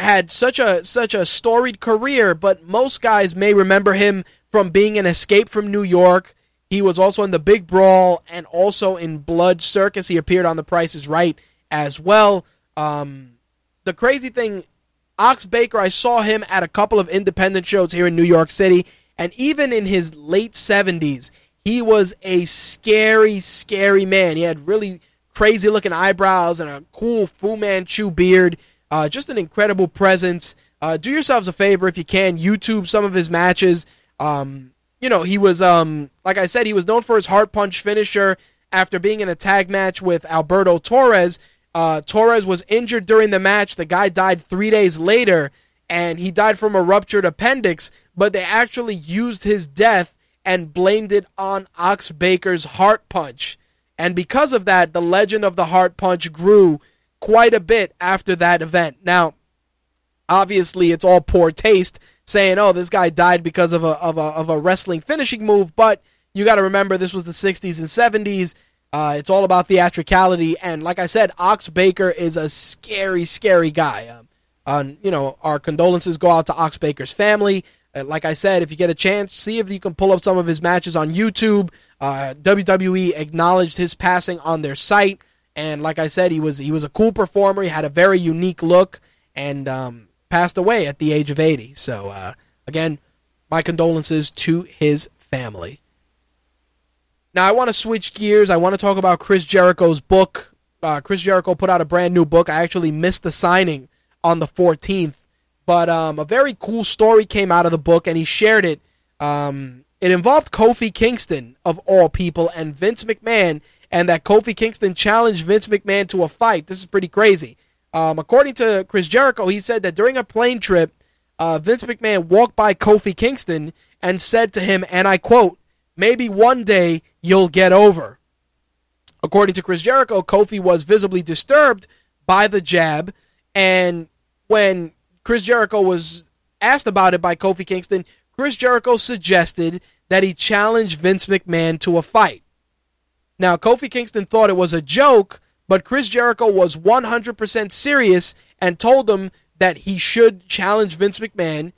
had such a such a storied career, but most guys may remember him from being in Escape from New York. He was also in The Big Brawl and also in Blood Circus. He appeared on The Price is Right as well. Um, the crazy thing, Ox Baker, I saw him at a couple of independent shows here in New York City, and even in his late 70s, he was a scary, scary man. He had really crazy looking eyebrows and a cool Fu Manchu beard. Uh, just an incredible presence. Uh, do yourselves a favor if you can, YouTube some of his matches. Um, you know, he was, um, like I said, he was known for his heart punch finisher after being in a tag match with Alberto Torres. Uh, Torres was injured during the match. The guy died three days later, and he died from a ruptured appendix, but they actually used his death and blamed it on Ox Baker's heart punch. And because of that, the legend of the heart punch grew quite a bit after that event. Now, obviously, it's all poor taste saying, "Oh, this guy died because of a of a of a wrestling finishing move," but you got to remember this was the 60s and 70s. Uh, it's all about theatricality, and like I said, Ox Baker is a scary, scary guy. Um, you know, our condolences go out to Ox Baker's family. Uh, like I said, if you get a chance, see if you can pull up some of his matches on YouTube. Uh, WWE acknowledged his passing on their site, and like I said, he was he was a cool performer. He had a very unique look, and um, passed away at the age of 80. So uh, again, my condolences to his family. Now I want to switch gears. I want to talk about Chris Jericho's book. Uh, Chris Jericho put out a brand new book. I actually missed the signing on the 14th, but um, a very cool story came out of the book, and he shared it. Um, it involved Kofi Kingston of all people and Vince McMahon, and that Kofi Kingston challenged Vince McMahon to a fight. This is pretty crazy. Um, according to Chris Jericho, he said that during a plane trip, uh, Vince McMahon walked by Kofi Kingston and said to him, and I quote, maybe one day you'll get over. According to Chris Jericho, Kofi was visibly disturbed by the jab, and when Chris Jericho was asked about it by Kofi Kingston, Chris Jericho suggested that he challenge Vince McMahon to a fight. Now, Kofi Kingston thought it was a joke, but Chris Jericho was 100% serious and told him that he should challenge Vince McMahon,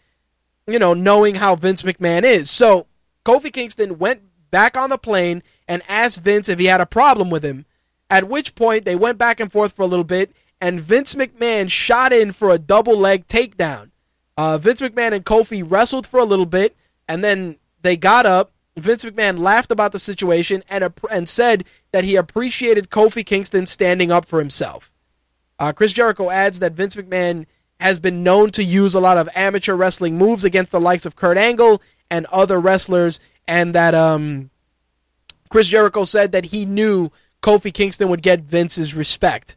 you know, knowing how Vince McMahon is. So, Kofi Kingston went back on the plane and asked Vince if he had a problem with him. At which point they went back and forth for a little bit, and Vince McMahon shot in for a double leg takedown. Uh, Vince McMahon and Kofi wrestled for a little bit, and then they got up. Vince McMahon laughed about the situation and and said that he appreciated Kofi Kingston standing up for himself. Uh, Chris Jericho adds that Vince McMahon has been known to use a lot of amateur wrestling moves against the likes of Kurt Angle and other wrestlers, and that um, Chris Jericho said that he knew Kofi Kingston would get Vince's respect.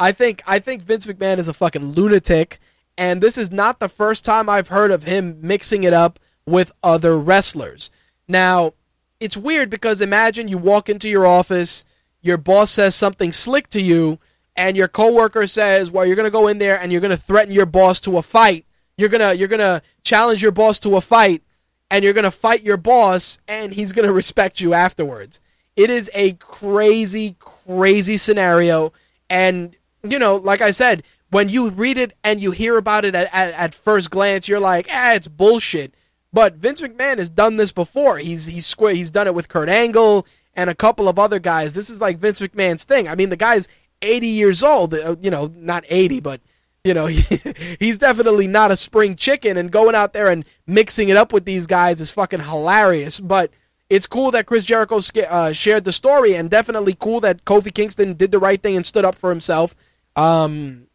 I think I think Vince McMahon is a fucking lunatic, and this is not the first time I've heard of him mixing it up with other wrestlers. Now, it's weird because imagine you walk into your office, your boss says something slick to you, and your coworker says, "Well, you're going to go in there and you're going to threaten your boss to a fight. You're going to you're going to challenge your boss to a fight and you're going to fight your boss and he's going to respect you afterwards." It is a crazy crazy scenario and you know, like I said, when you read it and you hear about it at, at, at first glance, you're like, "Ah, it's bullshit." But Vince McMahon has done this before. He's he's square. He's done it with Kurt Angle and a couple of other guys. This is like Vince McMahon's thing. I mean, the guy's 80 years old. uh, You know, not 80, but you know, he's definitely not a spring chicken. And going out there and mixing it up with these guys is fucking hilarious. But it's cool that Chris Jericho uh, shared the story, and definitely cool that Kofi Kingston did the right thing and stood up for himself. Um,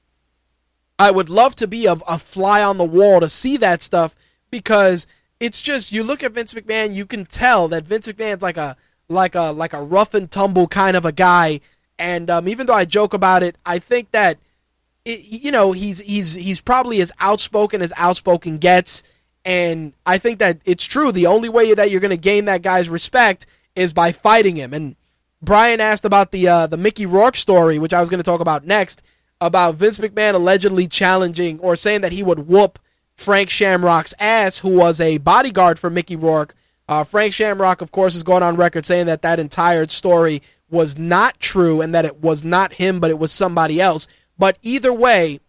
I would love to be a, a fly on the wall to see that stuff because it's just you look at Vince McMahon, you can tell that Vince McMahon's like a like a like a rough and tumble kind of a guy. And um, even though I joke about it, I think that it, you know he's he's he's probably as outspoken as outspoken gets. And I think that it's true. The only way that you're going to gain that guy's respect is by fighting him. And Brian asked about the uh, the Mickey Rourke story, which I was going to talk about next, about Vince McMahon allegedly challenging or saying that he would whoop Frank Shamrock's ass, who was a bodyguard for Mickey Rourke. Uh, Frank Shamrock, of course, is going on record saying that that entire story was not true and that it was not him, but it was somebody else. But either way,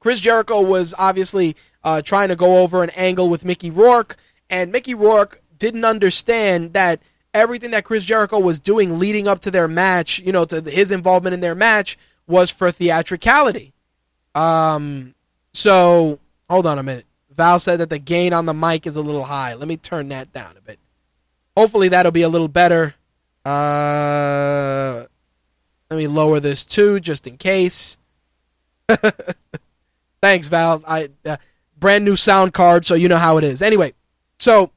Chris Jericho was obviously uh, trying to go over an angle with Mickey Rourke, and Mickey Rourke didn't understand that everything that Chris Jericho was doing leading up to their match, you know, to his involvement in their match, was for theatricality. Um, so hold on a minute. Val said that the gain on the mic is a little high. Let me turn that down a bit. Hopefully that'll be a little better. Uh, let me lower this too, just in case. Thanks, Val. I uh, brand new sound card, so you know how it is. Anyway, so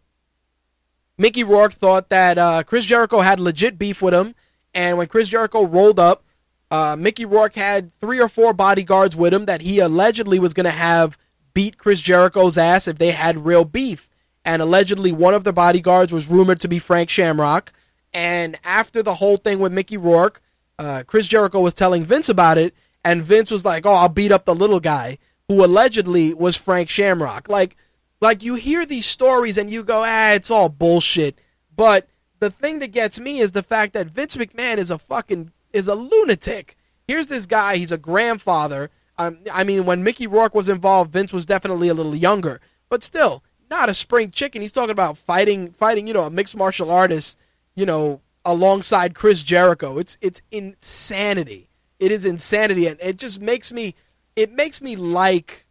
Mickey Rourke thought that uh, Chris Jericho had legit beef with him, and when Chris Jericho rolled up, uh, Mickey Rourke had three or four bodyguards with him that he allegedly was going to have beat Chris Jericho's ass if they had real beef. And allegedly, one of the bodyguards was rumored to be Frank Shamrock. And after the whole thing with Mickey Rourke, uh, Chris Jericho was telling Vince about it, and Vince was like, "Oh, I'll beat up the little guy who allegedly was Frank Shamrock." Like, like you hear these stories and you go, "Ah, it's all bullshit." But the thing that gets me is the fact that Vince McMahon is a fucking is a lunatic. Here's this guy; he's a grandfather. Um, I mean, when Mickey Rourke was involved, Vince was definitely a little younger, but still not a spring chicken. He's talking about fighting, fighting, you know, a mixed martial artist, you know, alongside Chris Jericho. It's it's insanity. It is insanity, and it just makes me, it makes me like,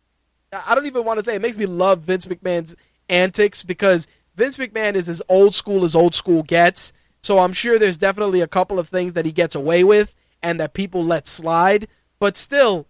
I don't even want to say it makes me love Vince McMahon's antics because Vince McMahon is as old school as old school gets. So I'm sure there's definitely a couple of things that he gets away with and that people let slide, but still,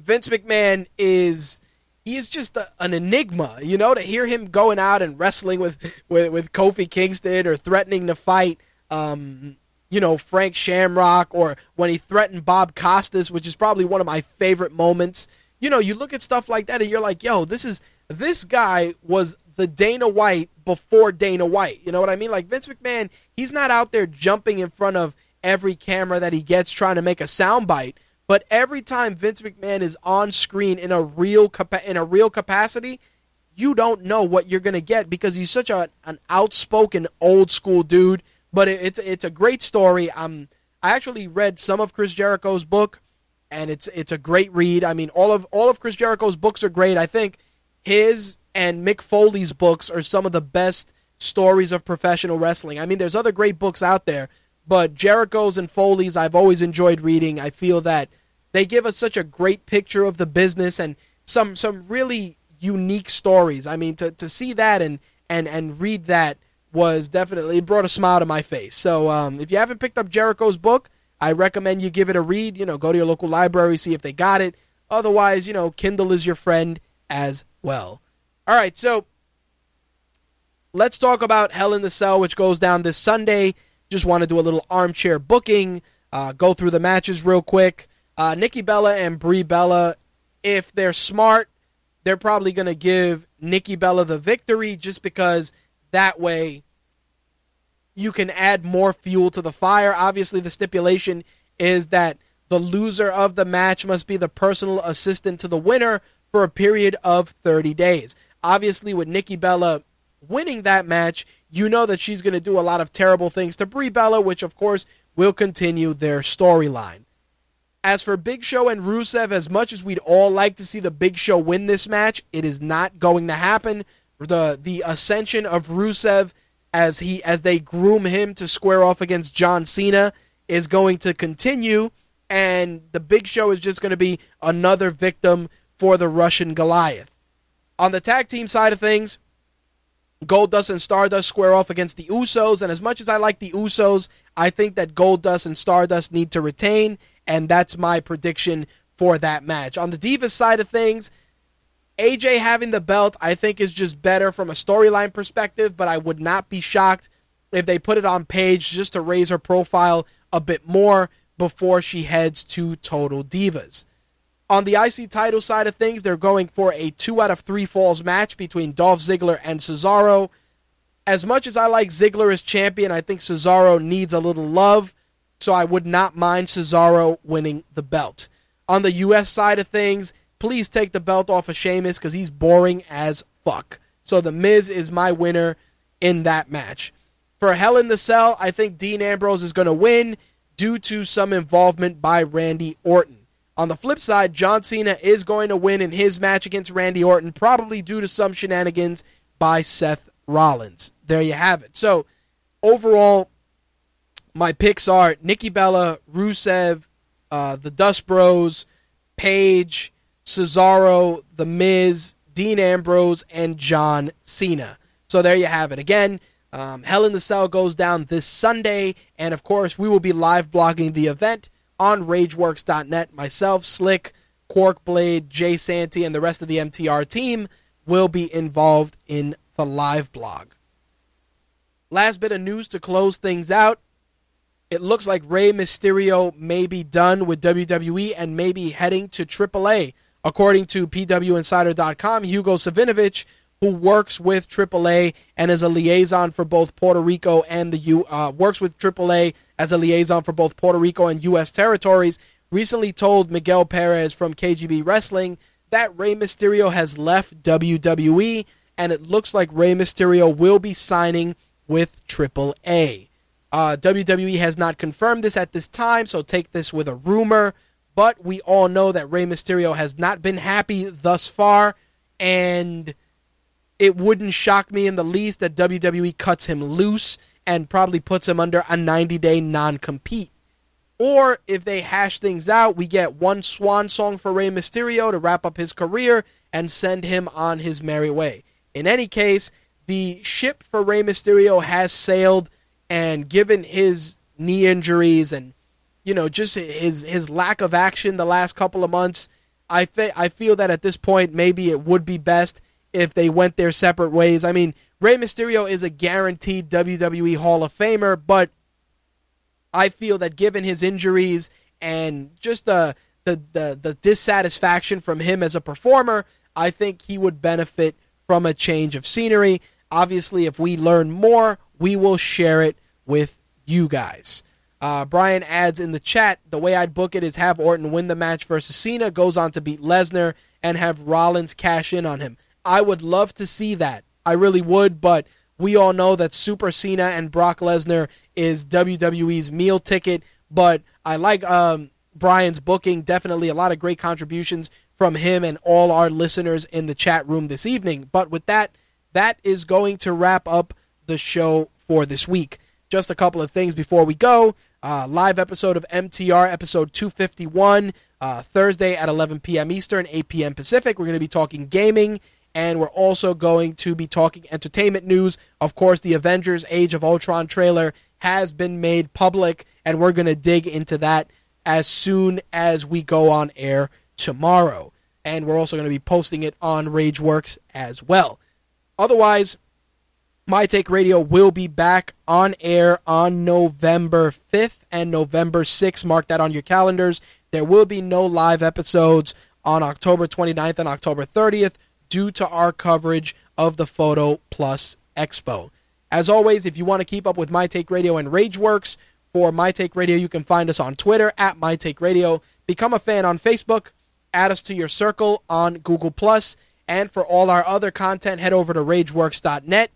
Vince McMahon is he is just a, an enigma, you know, to hear him going out and wrestling with, with, with Kofi Kingston or threatening to fight, um, you know, Frank Shamrock or when he threatened Bob Costas, which is probably one of my favorite moments. You know, you look at stuff like that and you're like, yo, this is, this guy was the Dana White before Dana White. You know what I mean? Like Vince McMahon, he's not out there jumping in front of every camera that he gets trying to make a soundbite but every time Vince McMahon is on screen in a real in a real capacity, you don't know what you're going to get because he's such a, an outspoken old school dude. But it, it's it's a great story. Um, I actually read some of Chris Jericho's book, and it's it's a great read. I mean, all of all of Chris Jericho's books are great. I think his and Mick Foley's books are some of the best stories of professional wrestling. I mean, there's other great books out there, but Jericho's and Foley's I've always enjoyed reading. I feel that they give us such a great picture of the business and some some really unique stories. I mean, to, to see that and, and, and read that was definitely it brought a smile to my face. So um, if you haven't picked up Jericho's book, I recommend you give it a read. You know, go to your local library, see if they got it. Otherwise, you know, Kindle is your friend as well. All right, so let's talk about Hell in the Cell, which goes down this Sunday. Just want to do a little armchair booking, uh, go through the matches real quick. Uh, Nikki Bella and Brie Bella, if they're smart, they're probably going to give Nikki Bella the victory just because that way you can add more fuel to the fire. Obviously, the stipulation is that the loser of the match must be the personal assistant to the winner for a period of 30 days. Obviously, with Nikki Bella winning that match, you know that she's going to do a lot of terrible things to Brie Bella, which of course will continue their storyline. As for Big Show and Rusev, as much as we'd all like to see the Big Show win this match, it is not going to happen. The the ascension of Rusev as he as they groom him to square off against John Cena is going to continue, and the Big Show is just going to be another victim for the Russian Goliath. On the tag team side of things, Goldust and Stardust square off against the Usos, and as much as I like the Usos, I think that Goldust and Stardust need to retain, and that's my prediction for that match. On the Divas side of things, AJ having the belt, I think, is just better from a storyline perspective, but I would not be shocked if they put it on Paige just to raise her profile a bit more before she heads to Total Divas. On the IC title side of things, they're going for a two out of three falls match between Dolph Ziggler and Cesaro. As much as I like Ziggler as champion, I think Cesaro needs a little love, so I would not mind Cesaro winning the belt. On the US side of things, please take the belt off of Sheamus because he's boring as fuck. So the Miz is my winner. in that match. For Hell in the Cell, I think Dean Ambrose is going to win due to some involvement by Randy Orton. On the flip side, John Cena is going to win in his match against Randy Orton, probably due to some shenanigans by Seth Rollins. There you have it. So, overall, my picks are Nikki Bella, Rusev, uh, the Dust Bros, Paige, Cesaro, The Miz, Dean Ambrose, and John Cena. So there you have it. Again, um, Hell in the Cell goes down this Sunday, and of course, we will be live blogging the event on RageWorks.net. Myself, Slick, Quark Blade, Jay Santee, and the rest of the MTR team will be involved in the live blog. Last bit of news to close things out. It looks like Rey Mysterio may be done with WWE and may be heading to AAA. According to PWInsider.com, Hugo Savinovich, who works with AAA and is a liaison for both Puerto Rico and the U, uh, works with AAA as a liaison for both Puerto Rico and U.S. territories, recently told Miguel Perez from KGB Wrestling that Rey Mysterio has left WWE, and it looks like Rey Mysterio will be signing with AAA. Uh, WWE has not confirmed this at this time, so take this with a rumor. But we all know that Rey Mysterio has not been happy thus far, and it wouldn't shock me in the least that WWE cuts him loose and probably puts him under a 90 day non compete. Or if they hash things out, we get one swan song for Rey Mysterio to wrap up his career and send him on his merry way. In any case, the ship for Rey Mysterio has sailed, and given his knee injuries and you know just his his lack of action the last couple of months, I fe- I feel that at this point maybe it would be best if they went their separate ways. I mean, Rey Mysterio is a guaranteed WWE Hall of Famer, but I feel that given his injuries and just the the, the, the dissatisfaction from him as a performer, I think he would benefit from a change of scenery. Obviously, if we learn more, we will share it with you guys. Uh, Brian adds in the chat, the way I'd book it is have Orton win the match versus Cena, goes on to beat Lesnar, and have Rollins cash in on him. I would love to see that. I really would, but we all know that Super Cena and Brock Lesnar is WWE's meal ticket. But I like um, Brian's booking. Definitely a lot of great contributions from him and all our listeners in the chat room this evening. But with that, that is going to wrap up the show for this week. Just a couple of things before we go. Uh, live episode of MTR, episode 251, uh, Thursday at 11 p.m. Eastern, 8 p.m. Pacific. We're going to be talking gaming and we're also going to be talking entertainment news. Of course, the Avengers Age of Ultron trailer has been made public, and we're going to dig into that as soon as we go on air tomorrow. And we're also going to be posting it on Rageworks as well. Otherwise, My Take Radio will be back on air on November 5th and November 6th. Mark that on your calendars. There will be no live episodes on October 29th and October 30th due to our coverage of the Photo Plus Expo. As always, if you want to keep up with My Take Radio and Rageworks, for My Take Radio, you can find us on Twitter at My Take Radio. Become a fan on Facebook. Add us to your circle on Google Plus. And for all our other content, head over to RageWorks.net.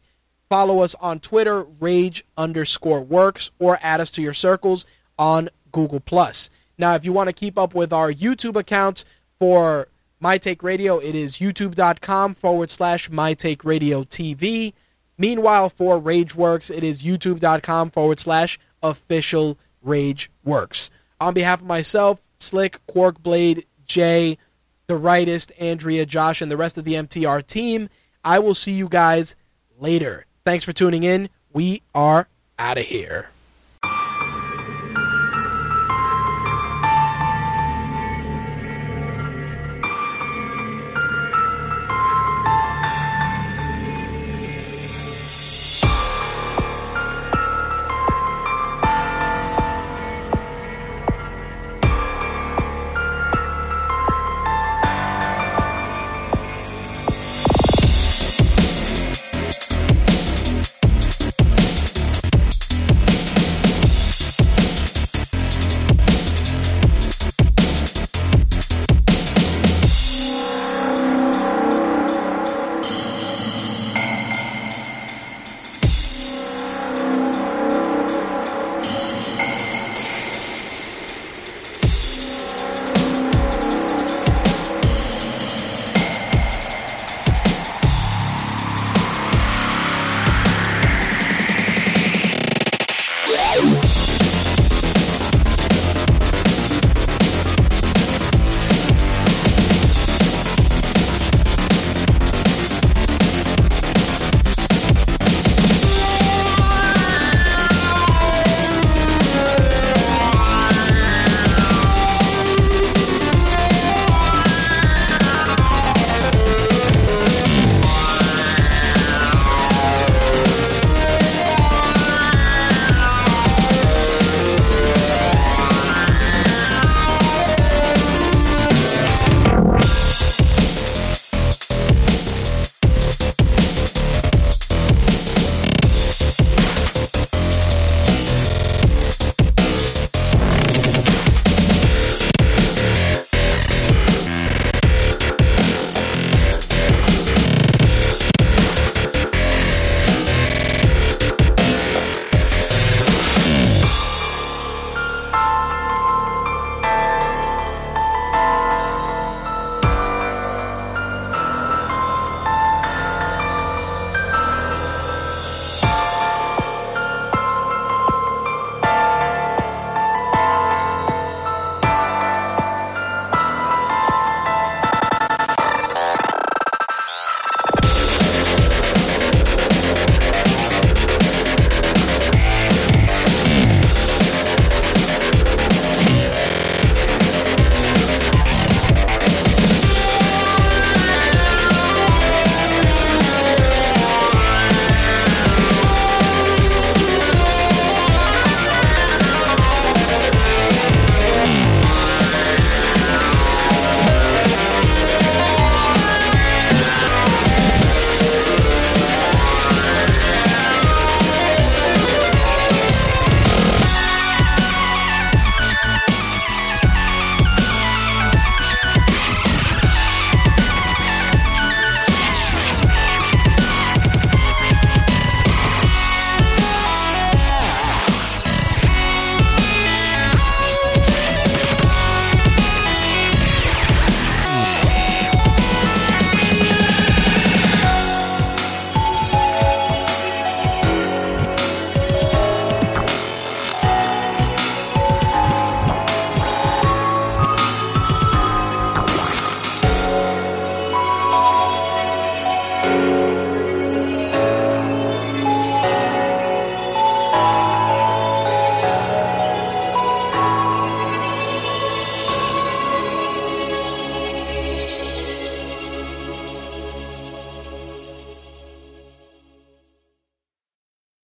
Follow us on Twitter, Rage underscore Works, or add us to your circles on Google Plus. Now, if you want to keep up with our YouTube accounts for My Take Radio, it is youtube.com forward slash My Take Radio TV. Meanwhile, for Rageworks, it is youtube.com forward slash official Rageworks. On behalf of myself, Slick, Quark Blade, Jay, the rightist, Andrea, Josh, and the rest of the MTR team, I will see you guys later. Thanks for tuning in. We are out of here.